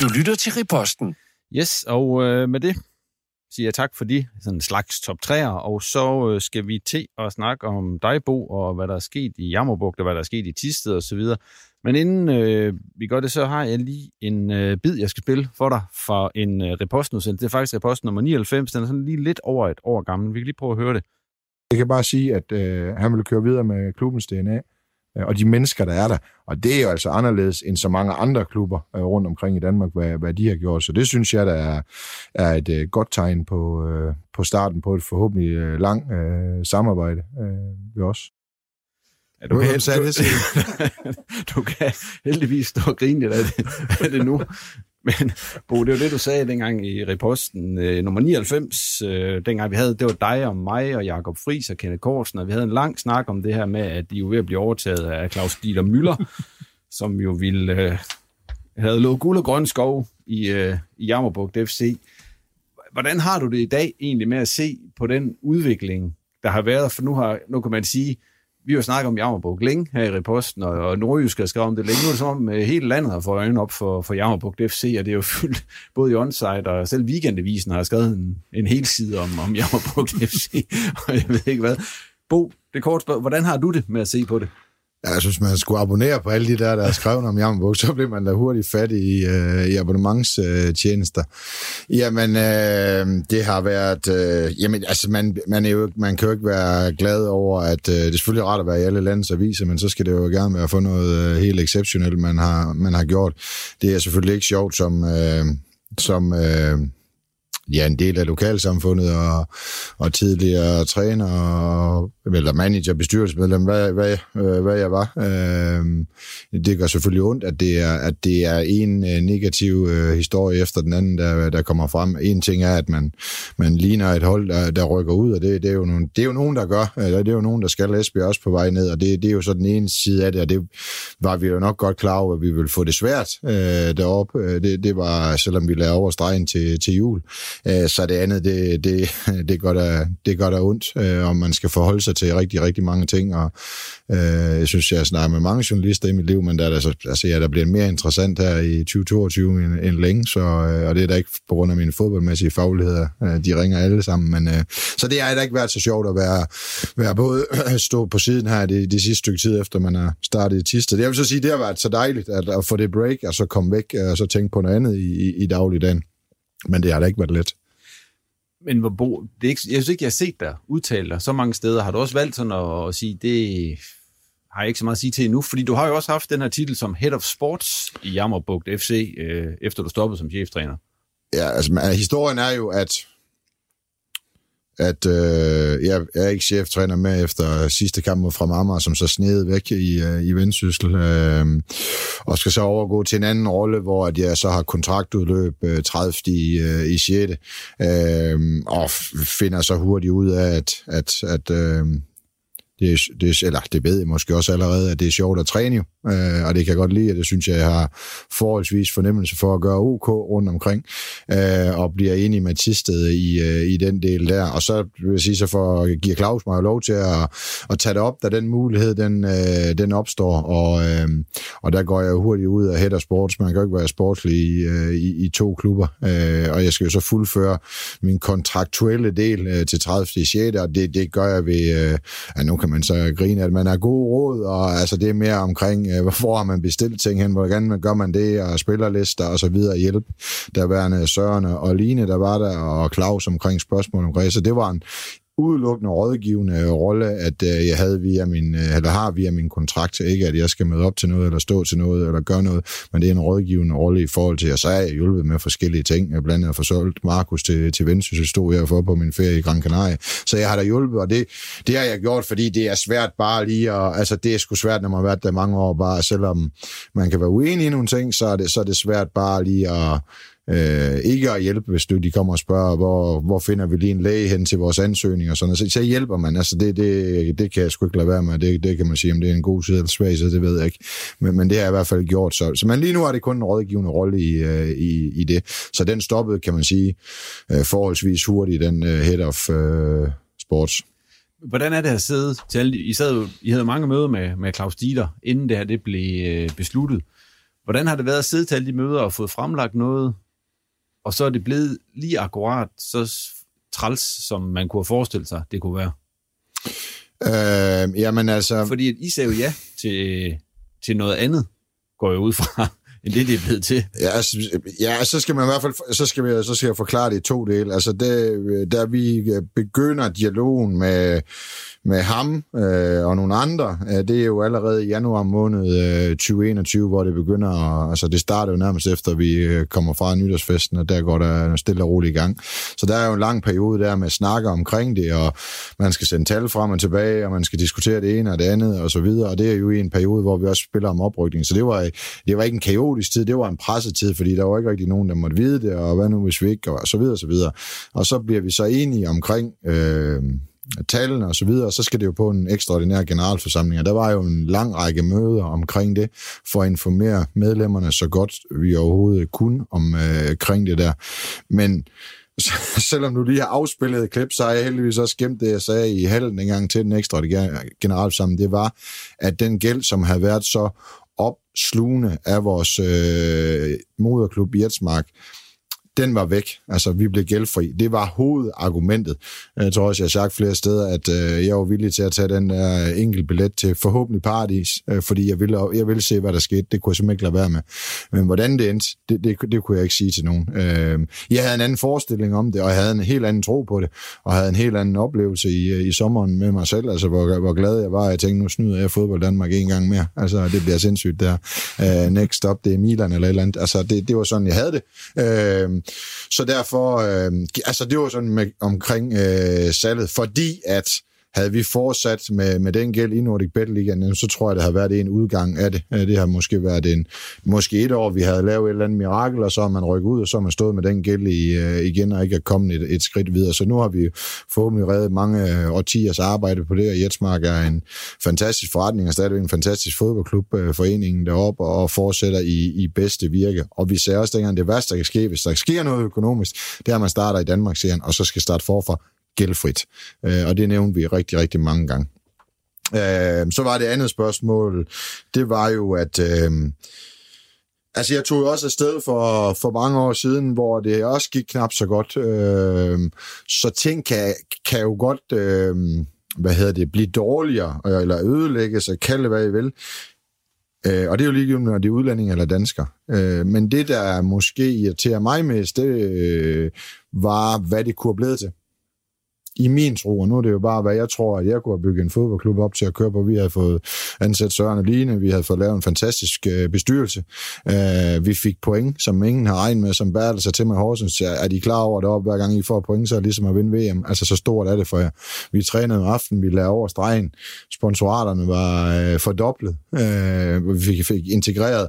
Du lytter til Riposten. Yes, og øh, med det siger jeg tak for de sådan en slags top 3'er, og så øh, skal vi til at snakke om dig, Bo, og hvad der er sket i Jammerbugt, og hvad der er sket i Tisted og så videre. Men inden øh, vi gør det, så har jeg lige en øh, bid, jeg skal spille for dig fra en øh, repostudsendelse. Det er faktisk repost nummer 99. Den er sådan lige lidt over et år gammel. Vi kan lige prøve at høre det. Jeg kan bare sige, at øh, han vil køre videre med klubbens DNA og de mennesker, der er der. Og det er jo altså anderledes end så mange andre klubber øh, rundt omkring i Danmark, hvad, hvad de har gjort. Så det synes jeg, der er, er et øh, godt tegn på, øh, på starten på et forhåbentlig øh, lang øh, samarbejde øh, ved os. Ja, du, kan, du, du kan heldigvis stå og grine af det, af det nu. Men Bo, det var det, du sagde dengang i reposten. Øh, nummer 99, øh, dengang vi havde, det var dig og mig og Jakob Friis og Kenneth Korsen, og vi havde en lang snak om det her med, at de jo ved at blive overtaget af Claus Dieter Møller, som jo ville øh, havde lovet guld og grøn skov i, øh, i Jammerbugt FC. Hvordan har du det i dag egentlig med at se på den udvikling, der har været? For nu, har, nu kan man sige, vi har snakket om Jammerbugt længe her i Reposten, og, og Nordjysk har skrevet om det længe. Nu er det som om øh, hele landet har fået øjnene op for, for Jammerbugt FC, og det er jo fyldt både i onsite og selv Weekendavisen har skrevet en, en hel side om, om Jammerbugt FC, og jeg ved ikke hvad. Bo, det kort spørgsmål, hvordan har du det med at se på det? Ja, jeg synes, man skulle abonnere på alle de der, der er skrevet om Jammerbog, så bliver man da hurtigt fattig i, øh, i abonnementstjenester. Øh, jamen, øh, det har været... Øh, jamen, altså, man, man, er jo, man kan jo ikke være glad over, at øh, det er selvfølgelig rart at være i alle landets aviser, men så skal det jo gerne være at få noget øh, helt exceptionelt, man har, man har gjort. Det er selvfølgelig ikke sjovt som... Øh, som øh, ja, en del af lokalsamfundet og, og tidligere træner og, eller manager, bestyrelsesmedlem, hvad, hvad, øh, hvad jeg var. Øh, det gør selvfølgelig ondt, at det er, at det er en øh, negativ øh, historie efter den anden, der, der kommer frem. En ting er, at man, man ligner et hold, der, der rykker ud, og det, det, er jo nogen, det er jo nogen, der gør. Eller det er jo nogen, der skal Esbjerg også på vej ned, og det, det er jo så den ene side af det, og det var vi jo nok godt klar over, at vi ville få det svært øh, deroppe. Øh, det, det var, selvom vi lavede over stregen til, til jul. Øh, så det andet, det, det, det, gør der, det gør der ondt, øh, om man skal forholde sig til rigtig, rigtig mange ting, og øh, jeg synes, jeg snakker med mange journalister i mit liv, men der, der, altså, jeg, der bliver mere interessant her i 2022 end, end længe, så, øh, og det er da ikke på grund af mine fodboldmæssige fagligheder, øh, de ringer alle sammen, men øh, så det har da ikke været så sjovt at være, være både stå på siden her det, det sidste stykke tid, efter man har startet i Tisted. Jeg vil så sige, det har været så dejligt at, at få det break, og så komme væk, øh, og så tænke på noget andet i, i, i dagligdagen. Men det har da ikke været let. Men hvor Bo, det er ikke, jeg synes ikke, jeg har set dig udtale dig så mange steder. Har du også valgt sådan at, at sige, det har jeg ikke så meget at sige til endnu, fordi du har jo også haft den her titel som Head of Sports i Jammerbugt FC, øh, efter du stoppede som cheftræner. Ja, altså historien er jo, at at øh, jeg er ikke cheftræner med efter sidste kamp mod fra Amager, som så sned væk i, øh, i Vendsyssel, øh, og skal så overgå til en anden rolle, hvor at jeg så har kontraktudløb øh, 30. i, øh, i 6. Øh, og finder så hurtigt ud af, at, at, at øh, det, det, eller det ved jeg måske også allerede, at det er sjovt at træne jo, øh, og det kan jeg godt lide, og det synes jeg, jeg har forholdsvis fornemmelse for at gøre OK rundt omkring, øh, og bliver enig med Tisted i, øh, i den del der. Og så vil jeg sige, så for giver Claus mig lov til at, at tage det op, da den mulighed den, øh, den opstår, og, øh, og der går jeg jo hurtigt ud af head og sports. Man kan jo ikke være sportslig i, øh, i, i to klubber, øh, og jeg skal jo så fuldføre min kontraktuelle del øh, til 30. 6. og det, det gør jeg ved, øh, at nu kan man så grine, at man er god råd, og altså det er mere omkring, øh, har man bestilt ting hen, hvordan man gør man det, og spillerlister og så videre, hjælp der værende Søren og Line, der var der, og Claus omkring spørgsmål omkring, så det var en udelukkende rådgivende rolle, at øh, jeg havde via min, øh, eller har via min kontrakt, ikke at jeg skal møde op til noget, eller stå til noget, eller gøre noget, men det er en rådgivende rolle i forhold til, at så er jeg hjulpet med forskellige ting. Jeg blandt andet at få solgt Markus til, til Vendsyssel, stod jeg for på min ferie i Gran Canaria. Så jeg har da hjulpet, og det, det har jeg gjort, fordi det er svært bare lige og, altså det er sgu svært, når man har været der mange år, bare selvom man kan være uenig i nogle ting, så er det, så er det svært bare lige at øh, ikke at hjælpe, hvis du, de kommer og spørger, hvor, hvor finder vi lige en læge hen til vores ansøgning og sådan noget. Så, så hjælper man. Altså, det, det, det kan jeg sgu ikke lade være med. Det, det kan man sige, om det er en god side eller svag side, det ved jeg ikke. Men, men det har jeg i hvert fald gjort. Så, så men lige nu har det kun en rådgivende rolle i, øh, i, i det. Så den stoppede, kan man sige, øh, forholdsvis hurtigt, den øh, head of uh, sports. Hvordan er det at sidde til alle, I, sad I havde mange møder med, med Claus Dieter, inden det her det blev besluttet. Hvordan har det været at sidde til alle de møder og fået fremlagt noget, og så er det blevet lige akkurat så træls, som man kunne have forestillet sig, det kunne være. Øh, jamen altså... Fordi at I sagde jo ja til, til noget andet, går jeg ud fra, end det, det er blevet til. Ja, altså, ja, så skal man i hvert fald, så skal, vi, så skal jeg forklare det i to dele. Altså, det, da vi øh, begynder dialogen med, med ham øh, og nogle andre, øh, det er jo allerede i januar måned øh, 2021, hvor det begynder, at, altså det starter jo nærmest efter, vi øh, kommer fra nytårsfesten, og der går der stille og roligt i gang. Så der er jo en lang periode der med snakker omkring det, og man skal sende tal frem og tilbage, og man skal diskutere det ene og det andet, og så videre, og det er jo i en periode, hvor vi også spiller om oprykning. Så det var, det var ikke en kaotisk tid, det var en pressetid, fordi der var ikke rigtig nogen, der måtte vide det, og hvad nu hvis vi ikke, og så videre, og så videre. Og så bliver vi så enige omkring... Øh, tallene og så videre, og så skal det jo på en ekstraordinær generalforsamling, og der var jo en lang række møder omkring det, for at informere medlemmerne så godt vi overhovedet kunne om, øh, det der. Men selvom du lige har afspillet et klip, så har jeg heldigvis også gemt det, jeg sagde i halen en gang til den ekstra generalforsamling, det var, at den gæld, som havde været så slugende af vores øh, moderklub Jetsmark, den var væk. Altså, vi blev gældfri. Det var hovedargumentet. Jeg tror også, jeg har sagt flere steder, at øh, jeg var villig til at tage den der enkelt billet til forhåbentlig paradis, øh, fordi jeg ville, jeg ville se, hvad der skete. Det kunne jeg simpelthen ikke lade være med. Men hvordan det endte, det, det, det kunne jeg ikke sige til nogen. Øh, jeg havde en anden forestilling om det, og jeg havde en helt anden tro på det, og havde en helt anden oplevelse i, øh, i sommeren med mig selv, altså hvor, hvor glad jeg var. Jeg tænkte, nu snyder jeg fodbold Danmark en gang mere. Altså, det bliver sindssygt der. Øh, next up, det er Milan eller et eller andet. Altså, det, det var sådan, jeg havde det. Øh, så derfor, øh, altså det var sådan med, omkring øh, salget, fordi at havde vi fortsat med, med den gæld i Nordic Bet Ligaen, så tror jeg, det har været en udgang af det. Det har måske været en, måske et år, vi havde lavet et eller andet mirakel, og så har man rykket ud, og så har man stået med den gæld i, øh, igen, og ikke er kommet et, et skridt videre. Så nu har vi forhåbentlig reddet mange øh, årtiers arbejde på det, og Jetsmark er en fantastisk forretning, og stadigvæk en fantastisk fodboldklub, øh, foreningen deroppe, og fortsætter i, i bedste virke. Og vi ser også dengang, det værste, der kan ske, hvis der sker noget økonomisk, det er, at man starter i Danmark-serien, og så skal starte forfra gældfrit. Øh, og det nævnte vi rigtig, rigtig mange gange. Øh, så var det andet spørgsmål, det var jo, at... Øh, Altså, jeg tog jo også afsted for, for mange år siden, hvor det også gik knap så godt. Øh, så ting kan, kan jo godt, øh, hvad hedder det, blive dårligere, øh, eller ødelægges, og kalde hvad I vil. Øh, og det er jo ligegyldigt, når det er udlændinge eller dansker. Øh, men det, der måske irriterer mig mest, det øh, var, hvad det kunne have blevet til i min tro, og nu er det jo bare, hvad jeg tror, at jeg kunne have bygget en fodboldklub op til at køre på. Vi havde fået ansat Søren og Line, vi havde fået lavet en fantastisk øh, bestyrelse. Øh, vi fik point, som ingen har regnet med, som bærte sig til med Horsens. Er de klar over det op, hver gang I får point, så er det ligesom at vinde VM. Altså, så stort er det for jer. Vi trænede om aftenen, vi lavede over stregen. Sponsoraterne var øh, fordoblet. Øh, vi fik, fik integreret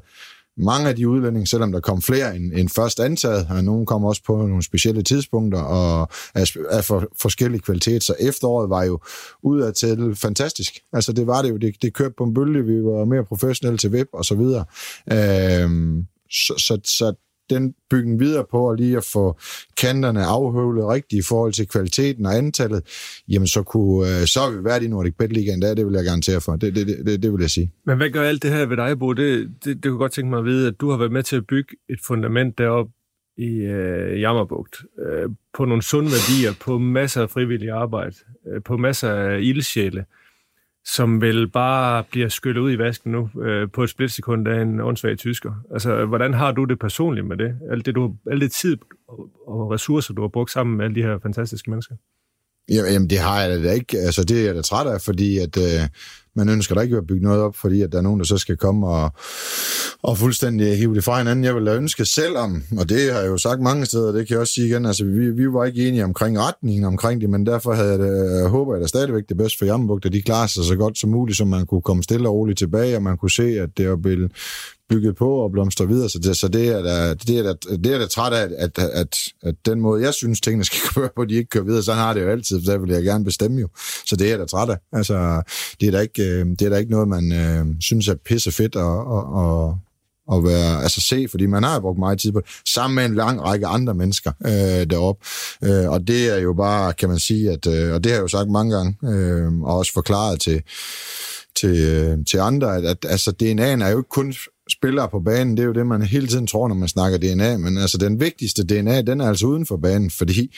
mange af de udlændinge, selvom der kom flere end, end først antaget, og nogen kom også på nogle specielle tidspunkter og af, af for, forskellige kvalitet, så efteråret var jo udadtil fantastisk. Altså det var det jo, det, det kørte på en bølge, vi var mere professionelle til web og så videre. Øhm, så, så, så den bygge videre på, og lige at få kanterne afhøvlet rigtigt i forhold til kvaliteten og antallet, jamen så, kunne, øh, så har vi været i Nordic Bet League der, det vil jeg garantere for. Det, det, det, det vil jeg sige. Men hvad gør alt det her ved dig, Bo? Det, det, det kunne godt tænke mig at vide, at du har været med til at bygge et fundament deroppe i øh, Jammerbugt, øh, på nogle sunde værdier, på masser af frivillig arbejde, øh, på masser af ildsjæle, som vel bare bliver skyllet ud i vasken nu øh, på et splitsekund af en åndssvag tysker. Altså, hvordan har du det personligt med det? Alt det, du, alt det tid og ressourcer, du har brugt sammen med alle de her fantastiske mennesker? Jamen, det har jeg da ikke. Altså, det er jeg da træt af, fordi at, øh, man ønsker da ikke at bygge noget op, fordi at der er nogen, der så skal komme og, og fuldstændig hive det fra hinanden. Jeg ville ønske selvom, og det har jeg jo sagt mange steder, det kan jeg også sige igen, altså vi, vi var ikke enige omkring retningen omkring det, men derfor havde jeg det, øh, håber jeg da stadigvæk det bedste for Jammerbugt, at de klarer sig så godt som muligt, så man kunne komme stille og roligt tilbage, og man kunne se, at det var blevet bygget på og blomstre videre. Så det, så det er da, det er da, det er da træt af, at, at, at, at den måde, jeg synes, tingene skal køre på, de ikke kører videre. Sådan har det jo altid, for der vil jeg gerne bestemme jo. Så det er da træt af. Altså, det er da ikke, øh, det er da ikke noget, man øh, synes er pisse fedt at, at, at, at være, altså se, fordi man har brugt meget tid på det, sammen med en lang række andre mennesker øh, deroppe. Øh, og det er jo bare, kan man sige, at, øh, og det har jeg jo sagt mange gange, øh, og også forklaret til, til, øh, til andre, at, at altså, DNA'en er jo ikke kun spillere på banen, det er jo det, man hele tiden tror, når man snakker DNA, men altså den vigtigste DNA, den er altså uden for banen, fordi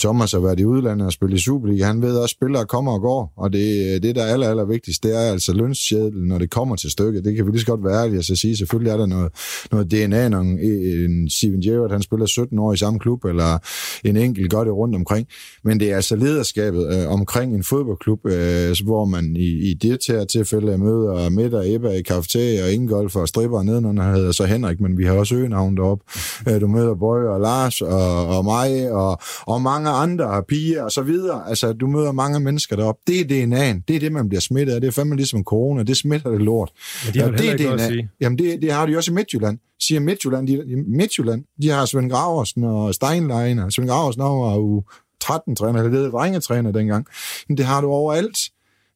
Thomas har været i udlandet og spillet i Superliga. Han ved også, at spillere kommer og går, og det, øh, det der er aller, aller vigtigst, det er altså lønsjædel, når det kommer til stykket. Det kan vi lige så godt være ærlige at sige. Selvfølgelig er der noget, noget DNA, når en Steven Gerrard, han spiller 17 år i samme klub, eller en enkelt gør det rundt omkring. Men det er altså lederskabet øh, omkring en fodboldklub, øh, hvor man i, i det her tilfælde møder Mette og Ebba i kafeteria og Ingolf og stripper nedenunder, han hedder så Henrik, men vi har også øgenavn deroppe. Øh, du møder Bøje og Lars og, og mig og, og og mange andre piger og så videre. Altså, du møder mange mennesker deroppe. Det er DNA'en. Det er det, man bliver smittet af. Det er fandme ligesom corona. Det smitter det lort. Men de har ja, det er DNA. at sige. Jamen, det, det har de også i Midtjylland. Siger Midtjylland. De, Midtjylland, de har Svend Graversen og Steinlein, og Svend Graversen var jo 13-træner, eller det drengetræner dengang. Men det har du overalt.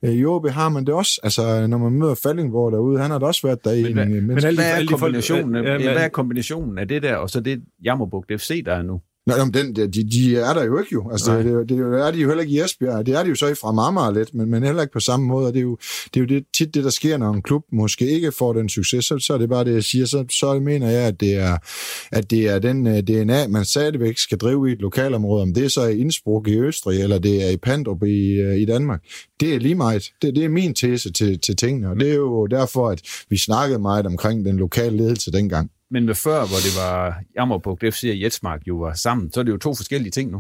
Øh, I OB har man det også. Altså, når man møder Fallingborg derude, han har da også været der i Men, hvad, en... men Men hvad, er kombinationen, ja, ja, men- hvad er kombinationen af det der, og så det Jammerbugt FC, der er nu? Nej, jamen, den, de, de er der jo ikke jo. Altså, det, det, det, er de jo heller ikke i Esbjerg. Det er de jo så i fra Marmar lidt, men, men heller ikke på samme måde. Og det er jo, det er jo det, tit det, der sker, når en klub måske ikke får den succes. Så, så er det bare det, jeg siger. Så, så mener jeg, at det er, at det er den uh, DNA, man stadigvæk skal drive i et lokalområde. Om det er så i Innsbruck i Østrig, eller det er i Pandrup i, uh, i Danmark. Det er lige meget. Det, det er min tese til, til tingene. Og det er jo derfor, at vi snakkede meget omkring den lokale ledelse dengang. Men med før, hvor det var Jammerbugt FC og Jetsmark jo var sammen, så er det jo to forskellige ting nu.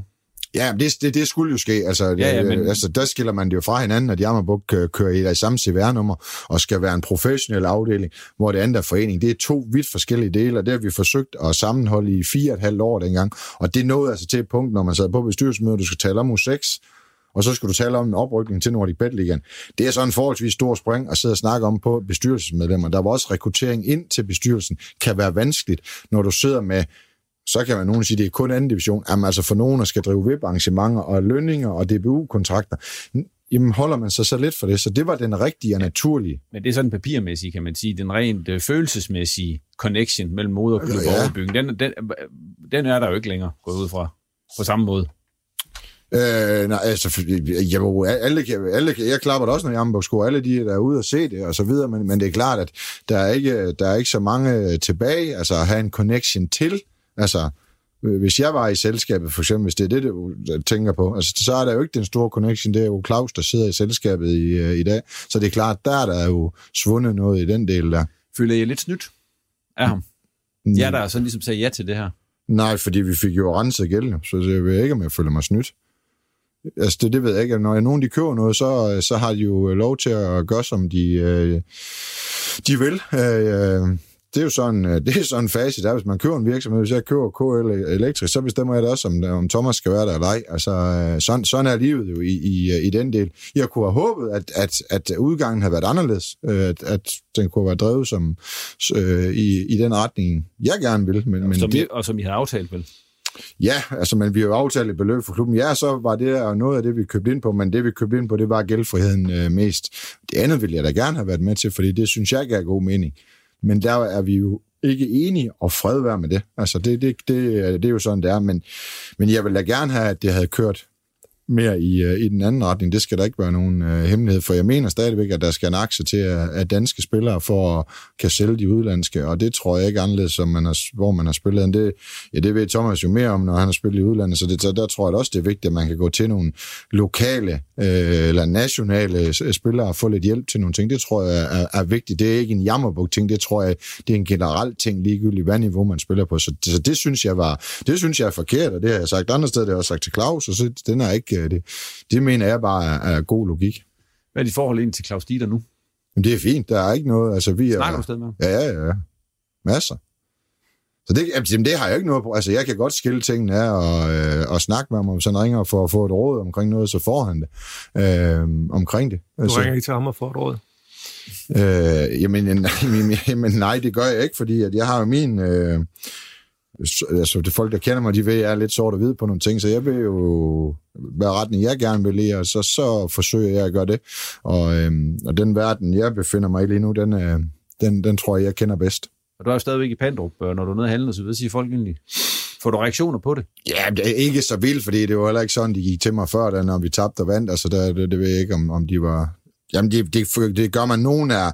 Ja, det, det, det skulle jo ske. Altså, Ja, ja, men- altså, der skiller man det jo fra hinanden, at Jammerbugt kø- kører i det samme CVR-nummer og skal være en professionel afdeling, hvor det andet er forening. Det er to vidt forskellige dele, og det har vi forsøgt at sammenholde i fire og et halvt år dengang. Og det nåede altså til et punkt, når man sad på bestyrelsesmødet, du skal tale om U6, og så skal du tale om en oprykning til Nordic Bet Ligaen. Det er sådan en forholdsvis stor spring at sidde og snakke om på bestyrelsesmedlemmer. Der var også rekruttering ind til bestyrelsen, kan være vanskeligt, når du sidder med så kan man nogen sige, at det er kun anden division. Jamen altså for nogen, der skal drive VIP-arrangementer og lønninger og DBU-kontrakter, jamen holder man sig så lidt for det. Så det var den rigtige og naturlige. Men det er sådan papirmæssigt, kan man sige, den rent øh, følelsesmæssige connection mellem moderklub Ja. og overbygning, den, den, den er der jo ikke længere gået ud fra på samme måde. Øh, nej, altså, jeg, må, alle, alle, jeg klapper da også, når Jammerburg scorer. Alle de, der er ude og se det, og så videre, men, men det er klart, at der er, ikke, der er ikke så mange tilbage, altså at have en connection til. Altså, øh, hvis jeg var i selskabet, for eksempel, hvis det er det, du tænker på, altså, så er der jo ikke den store connection. Det er jo Claus, der sidder i selskabet i, øh, i dag. Så det er klart, der er der jo svundet noget i den del der. Føler jeg lidt snydt af ham? Jeg der sådan ligesom sagde ja til det her. Nej, fordi vi fik jo renset gældende, så det ved jeg ikke, om jeg føler mig snydt. Altså, det, det ved jeg ikke. Når nogen de køber noget, så, så har de jo lov til at gøre, som de, øh, de vil. Øh, det er jo sådan, øh, det er sådan en fase, der hvis man køber en virksomhed, hvis jeg køber KL Elektrik, så bestemmer jeg da også, om, om Thomas skal være der eller ej. Altså, øh, sådan, sådan er livet jo i, i, i den del. Jeg kunne have håbet, at, at, at udgangen havde været anderledes, øh, at, at den kunne være drevet som, øh, i, i den retning, jeg gerne vil. Men, men som det, I, og som I havde aftalt vel? Ja, altså, men vi har jo aftalt et beløb for klubben. Ja, så var det noget af det, vi købte ind på, men det, vi købte ind på, det var gældfriheden øh, mest. Det andet ville jeg da gerne have været med til, fordi det synes jeg gav god mening. Men der er vi jo ikke enige, og fred være med det. Altså, det, det, det, øh, det er jo sådan, det er, men, men jeg ville da gerne have, at det havde kørt mere i, øh, i den anden retning. Det skal der ikke være nogen øh, hemmelighed, for jeg mener stadigvæk, at der skal en aktie til at, at danske spillere for at kan sælge de udlandske, og det tror jeg ikke anderledes, som man har, hvor man har spillet. Det, ja, det ved Thomas jo mere om, når han har spillet i udlandet, så, det, så der tror jeg også, det er vigtigt, at man kan gå til nogle lokale øh, eller nationale øh, spillere og få lidt hjælp til nogle ting. Det tror jeg er, er vigtigt. Det er ikke en jammerbog-ting, det tror jeg, det er en generel ting, ligegyldigt hvad niveau man spiller på. Så, så det synes jeg var, det synes jeg er forkert, og det har jeg sagt andre steder, det har jeg sagt til Claus, og så den er ikke det, det mener jeg bare er, er god logik. Hvad er dit forhold ind til Claus Dieter nu? Men det er fint, der er ikke noget. Altså, vi er, Snakker du stadig med Ja, ja, ja. Masser. Så det, jamen, det har jeg ikke noget på. Altså, jeg kan godt skille tingene af og, øh, og snakke med ham, om han ringer for at få et råd omkring noget, så får han det øh, omkring det. Du altså, ringer ikke til ham og får et råd? Øh, jamen, jamen, nej, det gør jeg ikke, fordi at jeg har jo min... Øh, altså det folk, der kender mig, de ved, at jeg er lidt sort og hvid på nogle ting, så jeg vil jo, hvad retning jeg gerne vil lide, og så, så forsøger jeg at gøre det. Og, øhm, og den verden, jeg befinder mig i lige nu, den, øh, den, den tror jeg, jeg kender bedst. Og du er jo stadigvæk i Pandrup, når du er nede og handler, så ved siger folk egentlig, får du reaktioner på det? Ja, det er ikke så vildt, fordi det var heller ikke sådan, de gik til mig før, da, når vi tabte og vandt, altså der, det, det ved jeg ikke, om, om de var... Jamen, det, det, det gør man. Nogen er,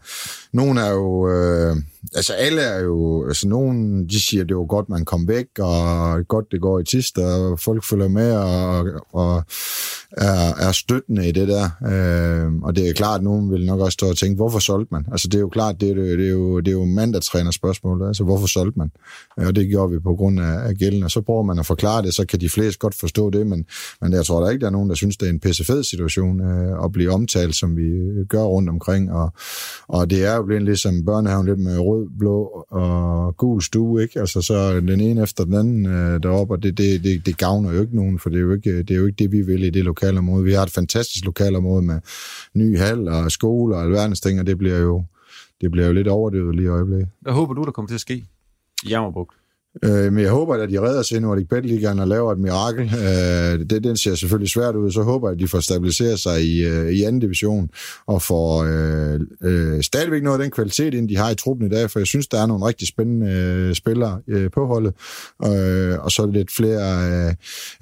nogen er jo... Øh, altså alle er jo, altså nogen, de siger, det var godt, man kom væk, og godt, det går i tist, og folk følger med, og, og er, er støttende i det der. Øh, og det er klart, at nogen vil nok også stå og tænke, hvorfor solgte man? Altså det er jo klart, det er, det er jo, det er jo mand, der træner spørgsmålet, altså hvorfor solgte man? Øh, og det gjorde vi på grund af, af gælden, og så prøver man at forklare det, så kan de fleste godt forstå det, men, men jeg tror der ikke, der er nogen, der synes, det er en pissefed situation øh, at blive omtalt, som vi gør rundt omkring, og, og det er jo blevet som børnehaven lidt med rød, blå og gul stue, ikke? Altså så den ene efter den anden øh, deroppe, og det, det, det, det gavner jo ikke nogen, for det er jo ikke det, er jo ikke det vi vil i det lokalområde. Vi har et fantastisk lokalområde med ny hal og skole og alverdens ting, og det bliver jo, det bliver jo lidt overdøvet lige i øjeblikket. Hvad håber du, der kommer til at ske i Jammerbugt? Øh, men jeg håber, at de redder sig i Nordic Bet Ligaen og laver et mirakel. Øh, det, den ser selvfølgelig svært ud. Så håber jeg, at de får stabiliseret sig i, øh, i anden division og får øh, øh, stadigvæk noget af den kvalitet, ind de har i truppen i dag, for jeg synes, der er nogle rigtig spændende øh, spillere øh, på holdet. Øh, og så lidt flere øh,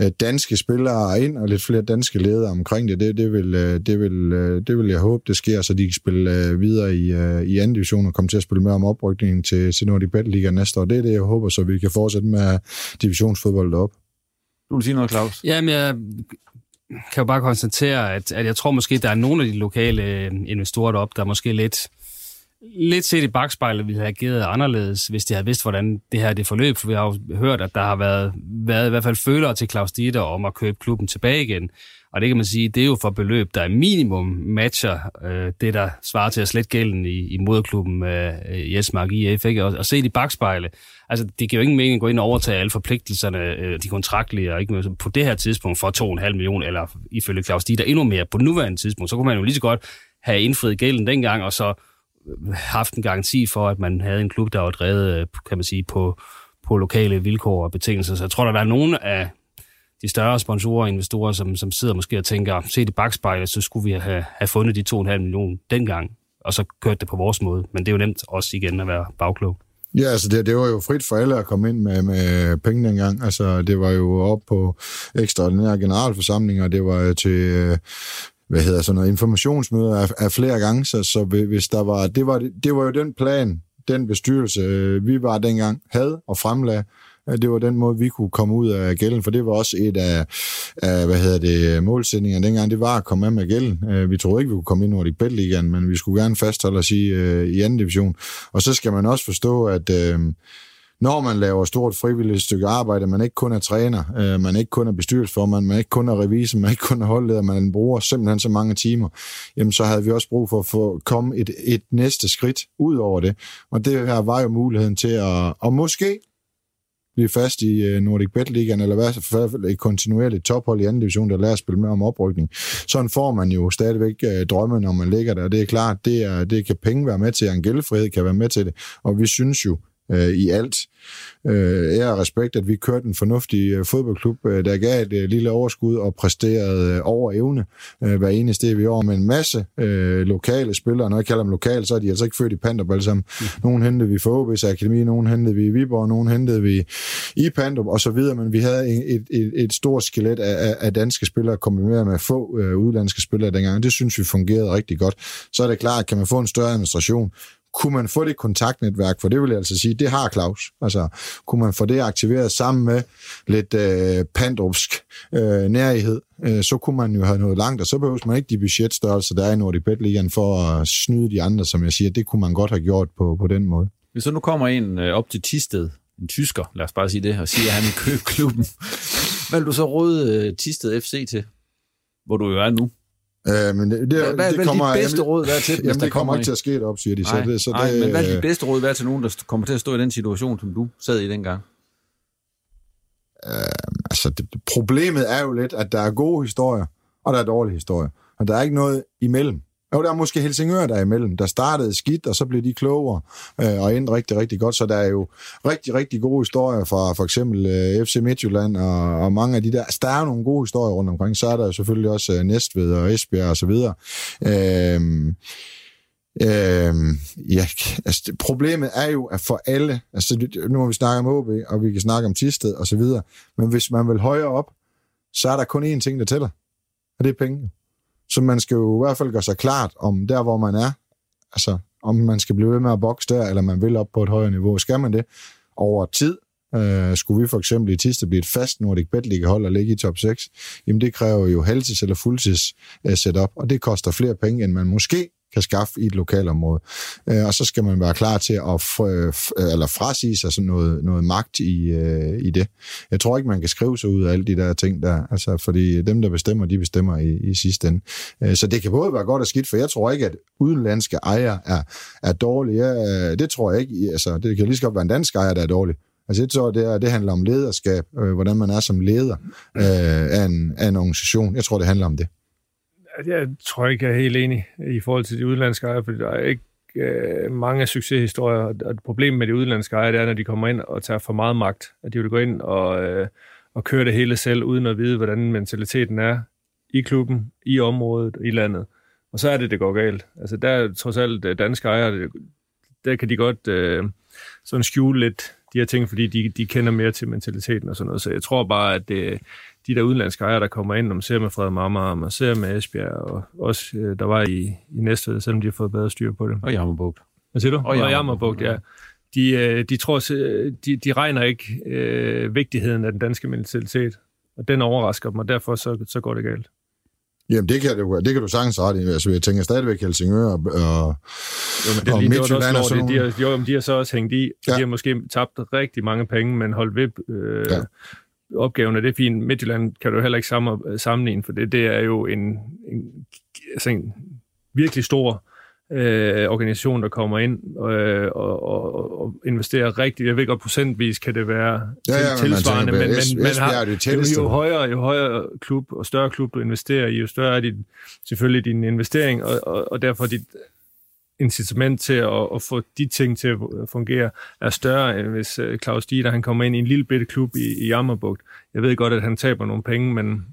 øh, danske spillere ind og lidt flere danske ledere omkring det. Det, det, vil, øh, det, vil, øh, det vil jeg håbe, det sker, så de kan spille øh, videre i, øh, i anden division og komme til at spille med om oprykningen til, til Nordic Bet Ligaen næste år. Det er det, jeg håber, så vi kan fortsætte med divisionsfodbold op. Du vil sige noget, Claus? Jamen, jeg kan jo bare konstatere, at, at jeg tror måske, der er nogle af de lokale øh, investorer deroppe, der måske lidt, lidt set i bagspejlet ville have givet anderledes, hvis de havde vidst, hvordan det her det forløb. For vi har jo hørt, at der har været, været i hvert fald følere til Claus Dieter om at købe klubben tilbage igen. Og det kan man sige, det er jo for beløb, der er minimum matcher øh, det, der svarer til at slet gælden i, i moderklubben øh, Jesmark IF. Ikke? Og, og se i bagspejle. Altså, det giver jo ingen mening at gå ind og overtage alle forpligtelserne, øh, de kontraktlige, og ikke på det her tidspunkt for 2,5 millioner, eller ifølge Claus Dieter endnu mere på nuværende tidspunkt. Så kunne man jo lige så godt have indfriet gælden dengang, og så øh, haft en garanti for, at man havde en klub, der var drevet, øh, kan man sige, på, på lokale vilkår og betingelser. Så jeg tror, der er nogen af de større sponsorer og investorer, som, som sidder måske og tænker, se det bagspejlet, så skulle vi have, have fundet de 2,5 millioner dengang, og så kørt det på vores måde. Men det er jo nemt også igen at være bagklog. Ja, altså det, det var jo frit for alle at komme ind med, med penge dengang. Altså det var jo op på ekstraordinære generalforsamlinger, det var til øh, hvad hedder sådan noget, informationsmøder af, af flere gange, så, så hvis der var, det var, det var jo den plan, den bestyrelse, øh, vi var dengang, havde og fremlagde, det var den måde, vi kunne komme ud af gælden, for det var også et af, af hvad hedder det, målsætningerne dengang, det var at komme af med gælden. Øh, vi troede ikke, vi kunne komme ind over i Betligaen, men vi skulle gerne fastholde os i, øh, i anden division. Og så skal man også forstå, at øh, når man laver stort frivilligt stykke arbejde, man ikke kun er træner, øh, man ikke kun er bestyrelsesformand, man ikke kun er revisor, man ikke kun er holdleder, man bruger simpelthen så mange timer, jamen så havde vi også brug for at få komme et, et næste skridt ud over det. Og det her var jo muligheden til at, og måske blive fast i øh, Nordic Bet Ligaen, eller i hvert fald et kontinuerligt tophold i anden division, der lærer at spille med om oprykning. Sådan får man jo stadigvæk øh, drømme, når man ligger der. Det er klart, det, er, det kan penge være med til, og en gældfrihed kan være med til det. Og vi synes jo, øh, i alt. Øh, jeg har respekt, at vi kørte en fornuftig øh, fodboldklub, øh, der gav et øh, lille overskud og præsterede øh, over evne øh, hver eneste i år med en masse øh, lokale spillere. Når jeg kalder dem lokale, så er de altså ikke født i Pandrup alle sammen. Mm. Nogle hentede vi for OB's Akademi, nogle hentede vi i Viborg, nogle hentede vi i Pandrup og så videre, men vi havde et, et, et stort skelet af, af danske spillere kombineret med få øh, udlandske spillere dengang. Det synes vi fungerede rigtig godt. Så er det klart, kan man få en større administration, kunne man få det kontaktnetværk, for det vil jeg altså sige, det har Claus. Altså, kunne man få det aktiveret sammen med lidt øh, pandrupsk øh, nærighed, øh, så kunne man jo have noget langt, og så behøver man ikke de budgetstørrelser, der er i Nordic Bet Ligaen for at snyde de andre, som jeg siger, det kunne man godt have gjort på, på den måde. Hvis så nu kommer en øh, op til Tisted, en tysker, lad os bare sige det, og siger, at han vil købe klubben, hvad vil du så råde øh, Tisted FC til, hvor du jo er nu? Øh, men det, det, hvad, hvad det kommer, dit bedste råd være til, jamen, hvis det der kommer ikke til at ske op, siger de. Nej, så det, så nej, det, men hvad er dit bedste råd være til nogen, der kommer til at stå i den situation, som du sad i dengang? Øh, altså, det, problemet er jo lidt, at der er gode historier, og der er dårlige historier. Og der er ikke noget imellem. Jo, der er måske Helsingør, der imellem. Der startede skidt, og så blev de klogere øh, og endte rigtig, rigtig godt. Så der er jo rigtig, rigtig gode historier fra for eksempel øh, FC Midtjylland og, og mange af de der. Altså, der er nogle gode historier rundt omkring. Så er der jo selvfølgelig også øh, Næstved og Esbjerg og så videre. Øh, Øh, ja, altså, det, problemet er jo, at for alle, altså nu har vi snakket om OB, og vi kan snakke om Tisted og så videre, men hvis man vil højere op, så er der kun én ting, der tæller, og det er penge. Så man skal jo i hvert fald gøre sig klart om der, hvor man er, altså om man skal blive ved med at bokse der, eller man vil op på et højere niveau. Skal man det? Over tid, Øh, skulle vi for eksempel i Tiste blive et fast Nordic Bet League hold og ligge i top 6, jamen det kræver jo halvtids- eller fuldtids-setup, øh, og det koster flere penge, end man måske kan skaffe i et lokalområde. Øh, og så skal man være klar til at f- eller frasige sig sådan noget, noget magt i, øh, i det. Jeg tror ikke, man kan skrive sig ud af alle de der ting der, altså, fordi dem, der bestemmer, de bestemmer i, i sidste ende. Øh, så det kan både være godt og skidt, for jeg tror ikke, at udenlandske ejere er, er dårlige. Jeg, det tror jeg ikke. Altså, det kan lige så godt være en dansk ejer, der er dårlig. Altså jeg tror, det, er, det handler om lederskab, øh, hvordan man er som leder øh, af, en, af en organisation. Jeg tror, det handler om det. Altså, jeg tror ikke, jeg er helt enig i forhold til de udenlandske ejere, fordi der er ikke øh, mange succeshistorier, og problemet med de udenlandske ejere, det er, når de kommer ind og tager for meget magt, at de vil gå ind og, øh, og køre det hele selv, uden at vide, hvordan mentaliteten er i klubben, i området, i landet. Og så er det, det går galt. Altså der er trods alt øh, danske ejere, der kan de godt øh, sådan skjule lidt de her ting, fordi de, de kender mere til mentaliteten og sådan noget. Så jeg tror bare, at det, de der udenlandske ejere, der kommer ind, når man ser med Frederik Marmar, og man ser med Esbjerg, og også øh, der var i, i Næstved, selvom de har fået bedre styr på det. Og Jammerbugt. Hvad siger du? Og og Jammerbugt, ja. De, øh, de, tror, de, de regner ikke øh, vigtigheden af den danske mentalitet, og den overrasker dem, og derfor så, så går det galt. Jamen, det kan, du, det kan du sagtens ret i. Altså, jeg tænker stadigvæk Helsingør og, og, jo, men det, og Midtjylland og sådan de, de, har, jo, de har så også hængt i, ja. de har måske tabt rigtig mange penge, men holdt ved øh, ja opgaven, og det er fint. Midtjylland kan du heller ikke sammenligne, for det, det er jo en, en, altså en virkelig stor øh, organisation, der kommer ind øh, og, og, og investerer rigtigt. Jeg ved godt, procentvis kan det være ja, ja, tilsvarende, men, men, men man har, jo, jo, højere, jo højere klub og større klub du investerer i, jo større er din, selvfølgelig din investering, og, og, og derfor dit incitament til at, at få de ting til at fungere er større, end hvis uh, Claus Dieter han kommer ind i en lille bitte klub i, i Jammerbugt. Jeg ved godt, at han taber nogle penge, men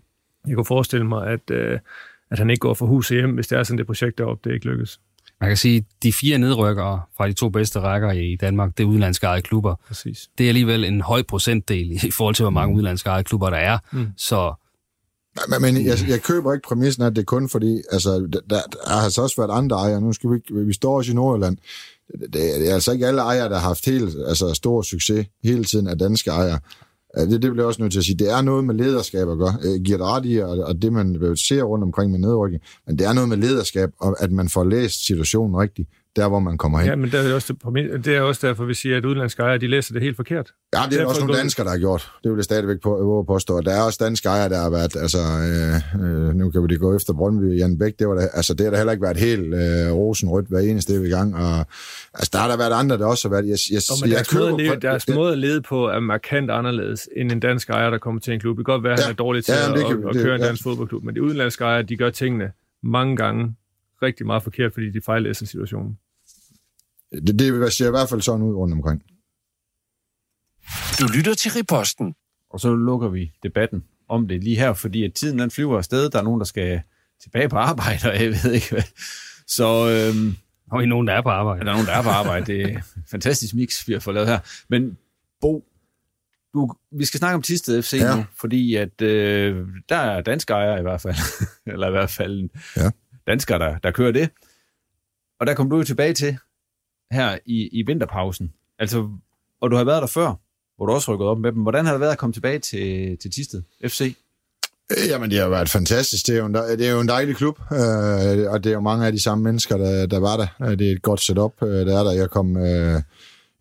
jeg kunne forestille mig, at, uh, at han ikke går for hus hjem, hvis det er sådan, det projekt deroppe, det ikke lykkes. Man kan sige, at de fire nedrykkere fra de to bedste rækker i Danmark, det er udenlandske eget klubber. Præcis. Det er alligevel en høj procentdel i forhold til, hvor mange mm. udenlandske eget klubber der er. Mm. Så men, men jeg, jeg køber ikke præmissen, at det er kun fordi, altså, der, der har altså også været andre ejere. Nu skal vi, vi står også i Nordjylland. Det, det er altså ikke alle ejere, der har haft helt, altså, stor succes hele tiden af danske ejere. Det, det bliver jeg også nødt til at sige. Det er noget med lederskab at gøre. Øh, jeg giver det ret i, og, og det man ser rundt omkring med nedrykning. Men det er noget med lederskab, og at man får læst situationen rigtigt der, hvor man kommer hen. Ja, men det er, også, det er også derfor, vi siger, at udenlandske ejere, de læser det helt forkert. Ja, det er derfor, også nogle danskere, der har gjort. Det vil jeg stadigvæk på, påstå. Der er også danske ejere, der har været, altså, øh, øh, nu kan vi det gå efter Brøndby, Jan Bæk, det, var der, altså, det har da heller ikke været helt øh, rosenrødt hver eneste i gang. Og, altså, der har der været andre, der også har været... Jeg, jeg, men jeg deres, måde, leve, deres måde at lede på er markant anderledes end en dansk ejer, der kommer til en klub. Det kan godt være, at ja, han er dårlig til ja, at, kan, at, at køre en dansk ja. fodboldklub, men de udenlandske ejere, de gør tingene mange gange rigtig meget forkert, fordi de fejlæser situationen. Det, det ser i hvert fald sådan ud rundt omkring. Du lytter til Riposten. Og så lukker vi debatten om det lige her, fordi at tiden den flyver afsted. Der er nogen, der skal tilbage på arbejde, og jeg ved ikke hvad. Så øhm, og i nogen, der er på arbejde. Der er nogen, der er på arbejde. Det er fantastisk mix, vi har fået lavet her. Men Bo, du, vi skal snakke om Tisted FC ja. nu, fordi at øh, der er danske ejere i hvert fald, eller i hvert fald ja. danskere, der, der kører det. Og der kom du jo tilbage til her i, i vinterpausen. Altså, og du har været der før, hvor du også rykket op med dem. Hvordan har det været at komme tilbage til, til Tisted FC? Øh, jamen, det har været fantastisk. Det er jo en, det er jo en dejlig klub, øh, og det er jo mange af de samme mennesker, der, der var der. Øh, det er et godt setup, øh, der er der. Jeg kom... Øh,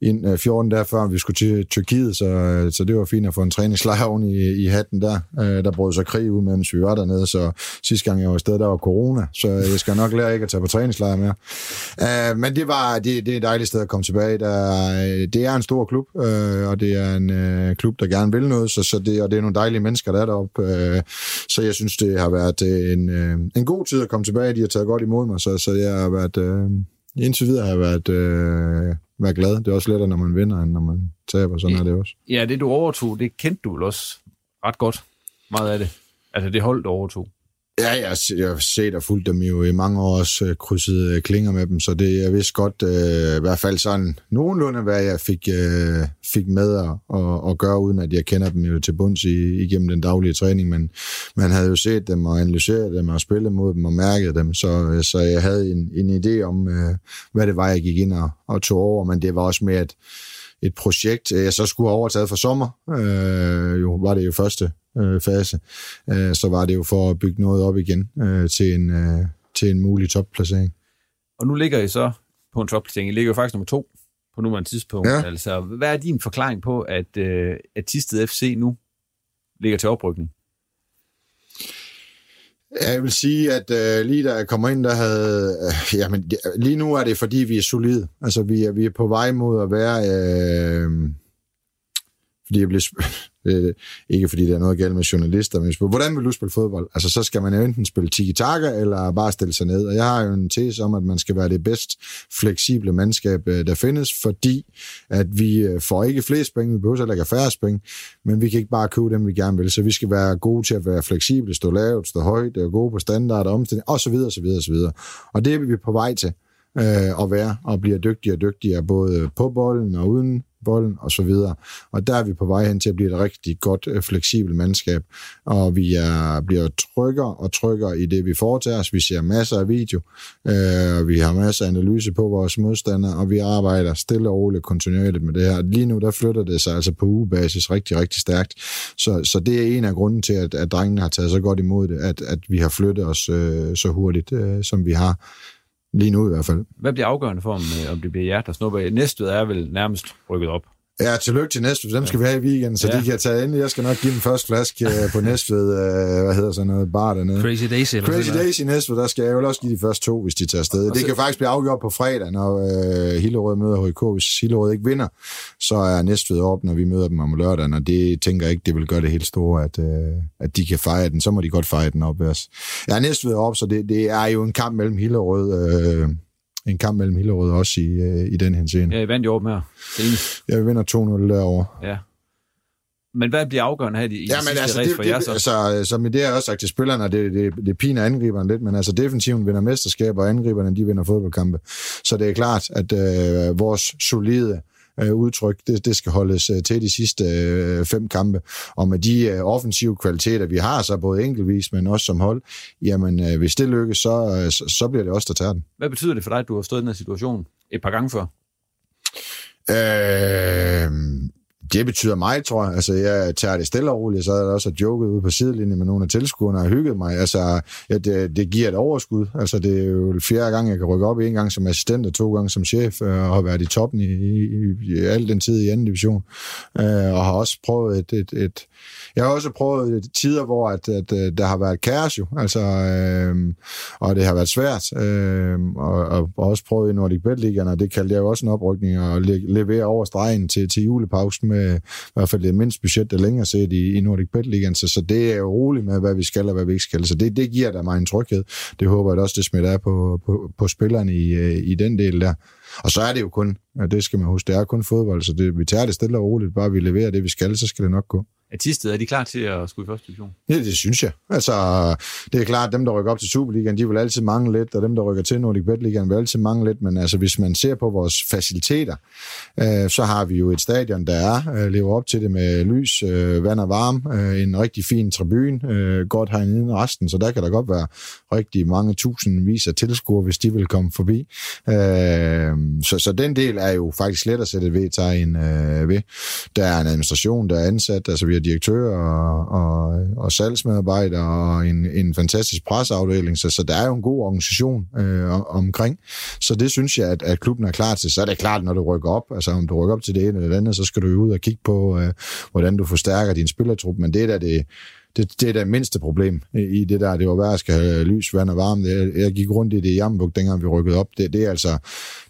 ind øh, 14 dage før vi skulle til Tyrkiet, så, øh, så det var fint at få en træningslejr oven i, i hatten der. Øh, der brød sig krig ud, mens vi var dernede, så sidste gang jeg var afsted, der var corona, så jeg skal nok lære ikke at tage på træningslejr mere. Øh, men det var det, det er et dejligt sted at komme tilbage. Der, det er en stor klub, og det er en klub, der gerne vil noget, så, så det, og det er nogle dejlige mennesker, der er deroppe. så jeg synes, det har været en, en god tid at komme tilbage. De har taget godt imod mig, så, så jeg har været... Indtil videre har jeg været, øh, været glad. Det er også lettere, når man vinder, end når man taber. Sådan ja, er det også. Ja, det du overtog, det kendte du vel også ret godt. Meget af det. Altså det hold, du overtog. Ja, jeg, jeg har set og fulgt dem jo i mange år også øh, krydset øh, klinger med dem, så det jeg vidste godt, øh, i hvert fald sådan nogenlunde, hvad jeg fik, øh, fik med at, at, at gøre, uden at jeg kender dem jo til bunds i, igennem den daglige træning, men man havde jo set dem og analyseret dem og spillet mod dem og mærket dem, så, øh, så jeg havde en, en idé om, øh, hvad det var, jeg gik ind og, og tog over, men det var også med, at et projekt, jeg så skulle have overtaget for sommer. Øh, jo, var det jo første øh, fase. Øh, så var det jo for at bygge noget op igen øh, til, en, øh, til en mulig topplacering. Og nu ligger I så på en topplacering. I ligger jo faktisk nummer to på nuværende tidspunkt. Ja. Altså, hvad er din forklaring på, at, øh, at Tisted FC nu ligger til oprykning? Jeg vil sige, at øh, lige da jeg kommer ind, der havde... Øh, jamen, lige nu er det, fordi vi er solide. Altså, vi er, vi er på vej mod at være... Øh, fordi jeg blev, det ikke fordi der er noget galt med journalister, men hvordan vil du spille fodbold? Altså, så skal man jo enten spille tiki-taka, eller bare stille sig ned. Og jeg har jo en tese om, at man skal være det bedst fleksible mandskab, øh, der findes, fordi at vi øh, får ikke flest penge, vi behøver heller ikke færre penge, men vi kan ikke bare købe dem, vi gerne vil. Så vi skal være gode til at være fleksible, stå lavt, stå højt, være gode på standard, omstilling, osv. osv. osv. Og det er vi på vej til øh, at være, og bliver dygtigere og dygtigere, både på bolden og uden bolden og så videre. Og der er vi på vej hen til at blive et rigtig godt, øh, fleksibelt mandskab, og vi er, bliver tryggere og tryggere i det, vi foretager os. Vi ser masser af video, øh, og vi har masser af analyse på vores modstandere, og vi arbejder stille og roligt kontinuerligt med det her. Lige nu, der flytter det sig altså på ugebasis rigtig, rigtig stærkt. Så, så det er en af grunden til, at, at drengene har taget så godt imod det, at, at vi har flyttet os øh, så hurtigt, øh, som vi har. Lige nu i hvert fald. Hvad bliver afgørende for, om, øh, om det bliver jer, der snupper? Næstved er vel nærmest rykket op. Ja, tillykke til Næstved. Dem skal vi have i weekenden, så ja. de kan tage ind. Jeg skal nok give den første flaske øh, på Næstved. Øh, hvad hedder sådan noget? Bar dernede. Crazy Daisy. Crazy Daisy i Næstved, der skal jeg jo også give de første to, hvis de tager afsted. Det kan faktisk blive afgjort på fredag, når øh, Hillerød møder HK. Hvis Hillerød ikke vinder, så er Næstved op, når vi møder dem om lørdagen, og det tænker jeg ikke, det vil gøre det helt store, at, øh, at de kan fejre den. Så må de godt fejre den op. Altså. Ja, Næstved op, så det, det er jo en kamp mellem Hillerød øh, en kamp mellem Hillerød også i, øh, i den henseende. Ja, I vandt jo op med Ja, vi vinder 2-0 derovre. Ja. Men hvad bliver afgørende her i, i ja, men altså, det, for det, jer så? Altså, som det har også sagt til spillerne, det, det, det piner angriberne lidt, men altså defensiven vinder mesterskaber, og angriberne de vinder fodboldkampe. Så det er klart, at øh, vores solide øh, udtryk. Det, det skal holdes øh, til de sidste øh, fem kampe. Og med de øh, offensive kvaliteter, vi har, så både enkeltvis, men også som hold, jamen øh, hvis det lykkes, så, øh, så, så bliver det også der tager den. Hvad betyder det for dig, at du har stået i den her situation et par gange før? Øh, det betyder mig, tror jeg. Altså, jeg tager det stille og roligt, så er der også joket ude på sidelinjen med nogle af tilskuerne og hygget mig. Altså, ja, det, det, giver et overskud. Altså, det er jo fjerde gang, jeg kan rykke op. En gang som assistent og to gange som chef, øh, og har været i toppen i, i, i al den tid i anden division. Uh, og har også prøvet et, et, et jeg har også prøvet tider, hvor at, at, at der har været kaos jo, altså, øh, og det har været svært, øh, og, og, også prøvet i Nordic Bet Ligaen, og det kaldte jeg jo også en oprykning, at le- levere over stregen til, til julepausen med I hvert fald det mindste budget, der længere set i, i Nordic Pet Ligaen, så, så det er jo roligt med, hvad vi skal og hvad vi ikke skal. Så det, det giver da mig en tryghed. Det håber jeg også, det smitter af på, på, på spillerne i, øh, i den del der. Og så er det jo kun, og det skal man huske, det er kun fodbold, så det, vi tager det stille og roligt. Bare vi leverer det, vi skal, så skal det nok gå at Tisted, er de klar til at skulle i første division? Ja, det synes jeg. Altså, det er klart, at dem, der rykker op til Superligaen, de vil altid mangle lidt, og dem, der rykker til Nordic Bet Ligaen, vil altid mangle lidt, men altså, hvis man ser på vores faciliteter, øh, så har vi jo et stadion, der er, øh, lever op til det med lys, øh, vand og varme, øh, en rigtig fin tribune, øh, godt herinde resten, så der kan der godt være rigtig mange tusindvis af tilskuere, hvis de vil komme forbi. Øh, så, så den del er jo faktisk let at sætte et vedtegn øh, ved. Der er en administration, der er ansat, altså vi har direktør og, og, og salgsmedarbejdere og en, en fantastisk presseafdeling, så, så der er jo en god organisation øh, omkring. Så det synes jeg, at, at klubben er klar til. Så er det klart, når du rykker op, altså om du rykker op til det ene eller det andet, så skal du jo ud og kigge på, øh, hvordan du forstærker din spillertrup, men det er da det, det, det er det mindste problem i det der. Det var værd at skal have lys, vand og varme. Jeg, jeg gik rundt i det i Jammerburg, dengang vi rykkede op. Det, det er altså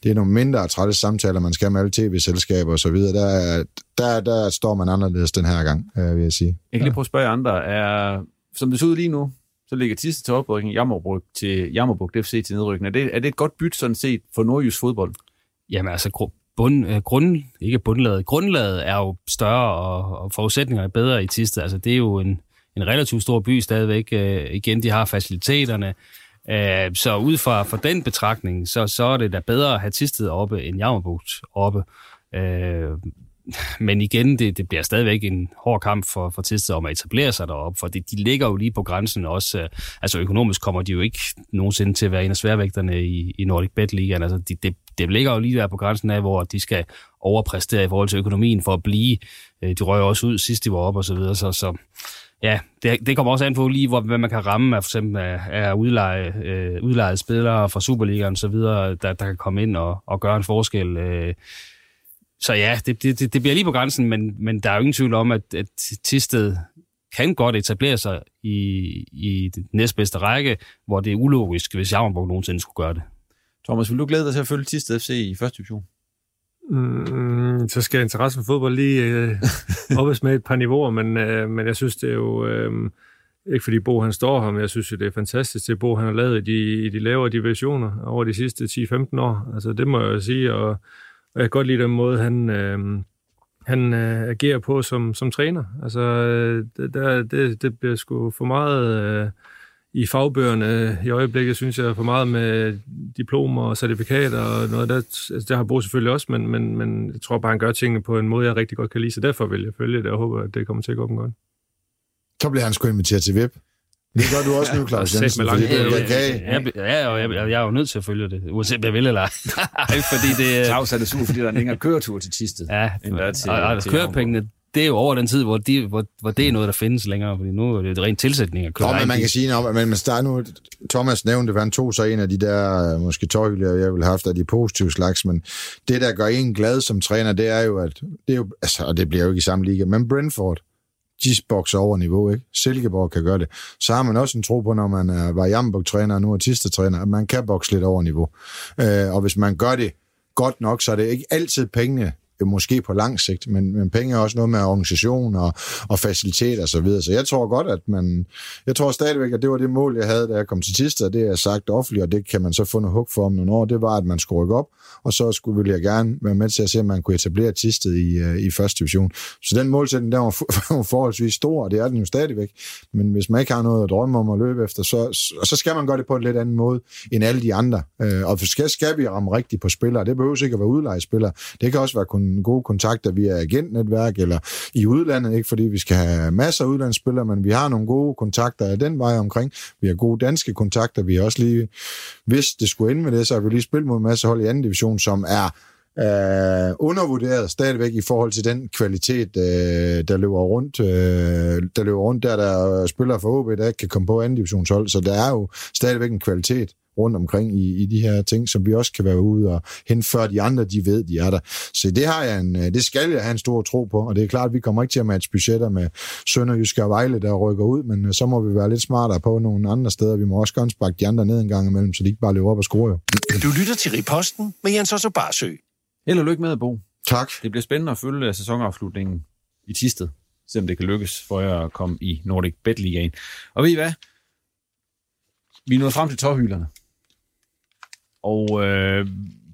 det er nogle mindre trætte samtaler, man skal med alle tv-selskaber og så videre. Der, der, der står man anderledes den her gang, vil jeg sige. Jeg kan lige prøve at spørge andre. Er, som det ser ud lige nu, så ligger Tisse til oprykning, Jammerburg til Jammerburg FC til nedrykning. Er det, er det et godt byt sådan set for nordjysk fodbold? Jamen altså, bund, øh, grund, ikke bundlaget, grundlaget er jo større, og, og forudsætningerne er bedre i Tiste. Altså, det er jo en, en relativt stor by stadigvæk. Øh, igen, de har faciliteterne. Øh, så ud fra, fra den betragtning, så, så er det da bedre at have Tisted oppe end Jammerbugt oppe. Øh, men igen, det, det bliver stadigvæk en hård kamp for, for Tisted om at etablere sig deroppe, for de, de ligger jo lige på grænsen også. Øh, altså økonomisk kommer de jo ikke nogensinde til at være en af sværvægterne i, i Nordic Bet Ligaen. Altså de, det, det ligger jo lige der på grænsen af, hvor de skal overpræstere i forhold til økonomien for at blive. Øh, de røg også ud sidst de var oppe og så videre, så, så ja, det, det kommer også an på lige, hvor, hvad man kan ramme af for eksempel af, af udleje, øh, udlejede spillere fra Superligaen og så videre, der, der kan komme ind og, og gøre en forskel. Øh. Så ja, det, det, det bliver lige på grænsen, men, men der er jo ingen tvivl om, at, at Tisted kan godt etablere sig i, i den næstbedste række, hvor det er ulogisk, hvis Jammerburg nogensinde skulle gøre det. Thomas, vil du glæde dig til at følge Tisted FC i første division? Mm, så skal interessen for fodbold lige øh, oppes med et par niveauer, men, øh, men jeg synes, det er jo... Øh, ikke fordi Bo han står her, men jeg synes jo, det er fantastisk, det Bo han har lavet i de, i de lavere divisioner over de sidste 10-15 år. Altså det må jeg sige, og, og jeg kan godt lide den måde, han, øh, han øh, agerer på som, som træner. Altså øh, det, der, det, det bliver sgu for meget... Øh, i fagbøgerne i øjeblikket, synes jeg, for meget med diplomer og certifikater og noget der. Altså, det har Bo selvfølgelig også, men, men, men jeg tror bare, han gør tingene på en måde, jeg rigtig godt kan lide, så derfor vil jeg følge det og håber, at det kommer til at gå dem godt. Så bliver han sgu inviteret til web. Det gør du også nu, Claus Jensen, fordi det er okay. Ja, og jeg, jeg, jeg er jo nødt til at følge det, uanset hvad jeg vil eller ej. fordi det, Claus er det super, fordi der er en længere køretur til Tisted. Ja, end der til, og, og kørepengene, det er jo over den tid, hvor, de, hvor, hvor det er noget, der findes længere, fordi nu er det rent tilsætning køre. Nå, men man kan sige, at men, men der er nu, Thomas nævnte, at han tog sig en af de der, måske tøjhylder, jeg ville have haft af de positive slags, men det, der gør en glad som træner, det er jo, at det er jo, altså, og det bliver jo ikke i samme liga, men Brentford, de bokser over niveau, ikke? Silkeborg kan gøre det. Så har man også en tro på, når man er, var Jammerburg-træner og nu er Tiste-træner, at man kan bokse lidt over niveau. Øh, og hvis man gør det godt nok, så er det ikke altid pengene, Øh, måske på lang sigt, men, men penge er også noget med organisation og, og facilitet og så videre. Så jeg tror godt, at man, jeg tror stadigvæk, at det var det mål, jeg havde, da jeg kom til Tista, det er sagt offentligt, og det kan man så få noget hug for om nogle år, det var, at man skulle rykke op, og så skulle ville jeg gerne være med til at se, om man kunne etablere Tisted i, øh, i første division. Så den målsætning, der var, for, forholdsvis stor, og det er den jo stadigvæk. Men hvis man ikke har noget at drømme om at løbe efter, så, så skal man gøre det på en lidt anden måde end alle de andre. Øh, og skal, skal vi ramme rigtigt på spillere, det behøver ikke at være udlejespillere. Det kan også være kun gode kontakter via agentnetværk eller i udlandet, ikke fordi vi skal have masser af udlandsspillere, men vi har nogle gode kontakter af den vej omkring. Vi har gode danske kontakter. Vi har også lige, hvis det skulle ende med det, så har vi lige spillet mod en masse hold i anden division, som er øh, undervurderet stadigvæk i forhold til den kvalitet, øh, der løber rundt, øh, der løber rundt der, der spiller for OB, der ikke kan komme på anden divisionshold, så der er jo stadigvæk en kvalitet rundt omkring i, i de her ting, som vi også kan være ude og hente, før de andre, de ved, de er der. Så det har jeg en, det skal jeg have en stor tro på, og det er klart, at vi kommer ikke til at matche budgetter med Sønderjysk og Vejle, der rykker ud, men så må vi være lidt smartere på nogle andre steder. Vi må også gerne sparke de andre ned en gang imellem, så de ikke bare løber op og score jo. Du lytter til Riposten med Jens Otto Barsø. Held og lykke med, Bo. Tak. Det bliver spændende at følge sæsonafslutningen i Tisted, selvom det kan lykkes for jer at komme i Nordic Bet Ligaen. Og ved I hvad? Vi er nået frem til tårhylderne. Og øh,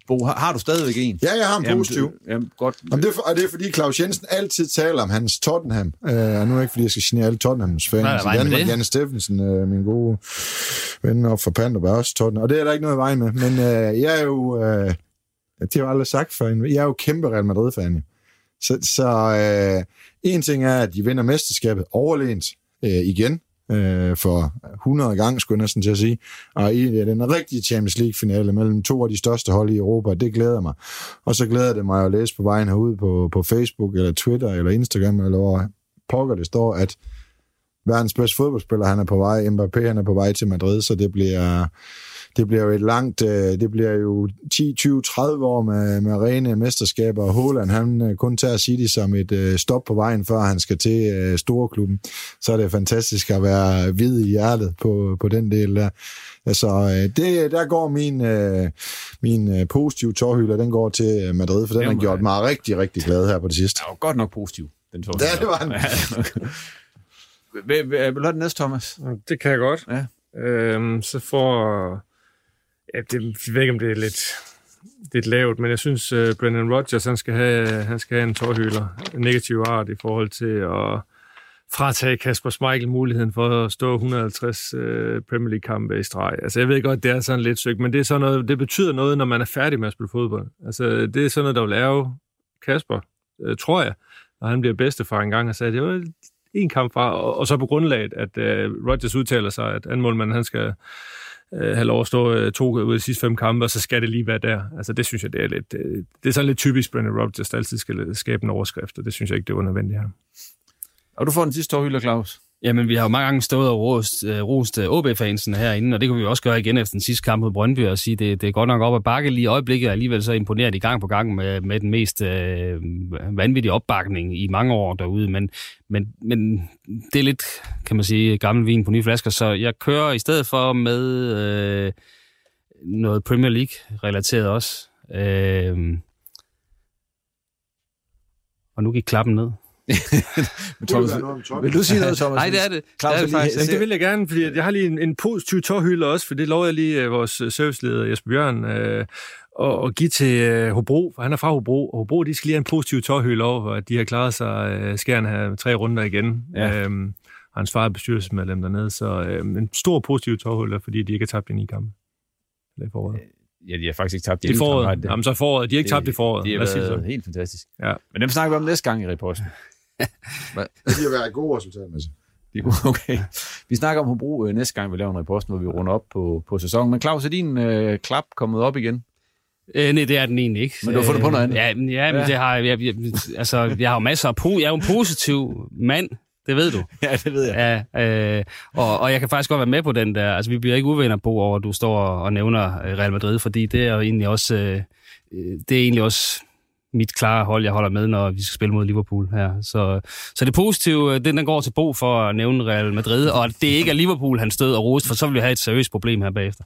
Bo, har, har du stadigvæk en? Ja, jeg har en Jamen, positiv. det- Jamen, godt. Jamen, det, er, for- og det er fordi Claus Jensen altid taler om hans Tottenham. Uh, og nu er det ikke, fordi jeg skal genere alle Tottenhams fans. Nej, er med Danmark. Janne Steffensen, uh, min gode ven op for Pandup, er også Tottenham. Og det er der ikke noget i vejen med. Men uh, jeg er jo... Uh, det har jeg aldrig sagt før. Jeg er jo kæmpe Real Madrid-fan. Så, så uh, en ting er, at de vinder mesterskabet overlænt uh, igen øh, for 100 gange, skulle jeg næsten til at sige. Og i ja, den rigtige Champions League-finale mellem to af de største hold i Europa, det glæder mig. Og så glæder det mig at læse på vejen herude på, på Facebook, eller Twitter, eller Instagram, eller hvor pokker det står, at verdens bedste fodboldspiller, han er på vej, Mbappé, han er på vej til Madrid, så det bliver, det bliver jo et langt, øh, det bliver jo 10, 20, 30 år med, med rene mesterskaber, og Haaland, han øh, kun tager City som et øh, stop på vejen, før han skal til øh, Storklubben. Så er det fantastisk at være hvid i hjertet på, på den del der. Altså, det, der går min, min positive tårhylder, den går til Madrid, for den har gjort mig rigtig, rigtig glad her på det sidste. Det var godt nok positiv, den tår. Ja, det var den. Vil du have den næste, Thomas? Det kan jeg godt. Ja. Øhm, så får... Ja, det, jeg ved ikke, om det er lidt, lidt lavt, men jeg synes, uh, Brendan Rodgers, han skal have, han skal have en tårhyler, En negativ art i forhold til at fratage Kasper Schmeichel muligheden for at stå 150 uh, øh, Premier League-kampe i streg. Altså, jeg ved godt, det er sådan lidt søgt, men det, er sådan noget, det betyder noget, når man er færdig med at spille fodbold. Altså, det er sådan noget, der vil lave Kasper, uh, tror jeg, når han bliver bedstefar en gang, og sagde, det var en kamp fra, og, og så på grundlaget, at uh, Rodgers udtaler sig, at anmålmanden, han skal uh, have lov at stå øh, to ud af de sidste fem kampe, og så skal det lige være der. Altså, det synes jeg, det er lidt, øh, det er sådan lidt typisk Brendan Rodgers, der altid skal skabe en overskrift, og det synes jeg ikke, det var nødvendigt her. Og du får den sidste tårhylder, Claus. Jamen, vi har jo mange gange stået og rost, øh, rost øh, OB-fansen herinde, og det kan vi også gøre igen efter den sidste kamp mod Brøndby, og sige, det, det er godt nok op ad bakke lige i øjeblikket, og alligevel så imponeret i gang på gang med, med den mest øh, vanvittige opbakning i mange år derude, men, men, men det er lidt, kan man sige, gammel vin på nye flasker, så jeg kører i stedet for med øh, noget Premier League-relateret også. Øh, og nu gik klappen ned. Men Thomas, vil du sige noget, Thomas? Nej, det er det. Claus, det er det faktisk. Jamen, det vil jeg gerne, fordi jeg har lige en, en positiv tårhylder også, for det lover jeg lige uh, vores øh, serviceleder Jesper Bjørn øh, at, at give til uh, Hobro, for han er fra Hobro, og Hobro de skal lige have en positiv tårhylder over, at de har klaret sig uh, skærende her tre runder igen. Ja. Øhm, og hans far er bestyrelsesmedlem dernede, så øh, en stor positiv tårhylder, fordi de ikke har tabt i ni kampe. Det er foråret. Ja, de har faktisk ikke tabt Det er foråret. kampe, nej, Jamen, så foråret. De har ikke tabt i foråret. Det har det været helt fantastisk. Ja. Men dem snakker vi om næste gang i reposten. Det har været gode resultater med sig. Det er godt, okay. Vi snakker om Hobro øh, næste gang, vi laver en reposten, hvor vi runder op på, på sæsonen. Men Claus, er din øh, klap kommet op igen? Øh, nej, det er den egentlig ikke. Men du har fundet på noget andet? Ja, men, ja, men Ja. det har jeg, jeg, altså, jeg har jo masser af po- Jeg er jo en positiv mand, det ved du. Ja, det ved jeg. Ja, øh, og, og jeg kan faktisk godt være med på den der. Altså, vi bliver ikke uvenner på over, at du står og nævner øh, Real Madrid, fordi det er jo egentlig også, øh, øh, det er egentlig også mit klare hold, jeg holder med, når vi skal spille mod Liverpool her. Så, så det positive, øh, den, den går til Bo for at nævne Real Madrid, og at det ikke er Liverpool, han stød og rost, for så vil vi have et seriøst problem her bagefter.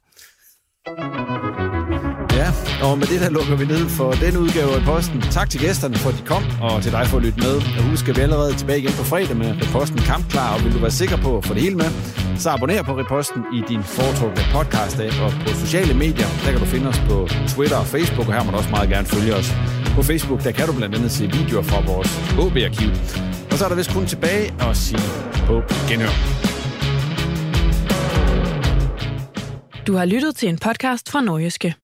Og med det der lukker vi ned for den udgave af Posten. Tak til gæsterne for, at de kom, og til dig for at lytte med. Og husk, at vi er allerede tilbage igen på fredag med Reposten Kampklar, og vil du være sikker på at få det hele med, så abonner på Reposten i din foretrukne podcast-app og på sociale medier. Der kan du finde os på Twitter og Facebook, og her må du også meget gerne følge os. På Facebook, der kan du blandt andet se videoer fra vores HB-arkiv. Og så er der vist kun tilbage at sige på genhør. Du har lyttet til en podcast fra Norgeske.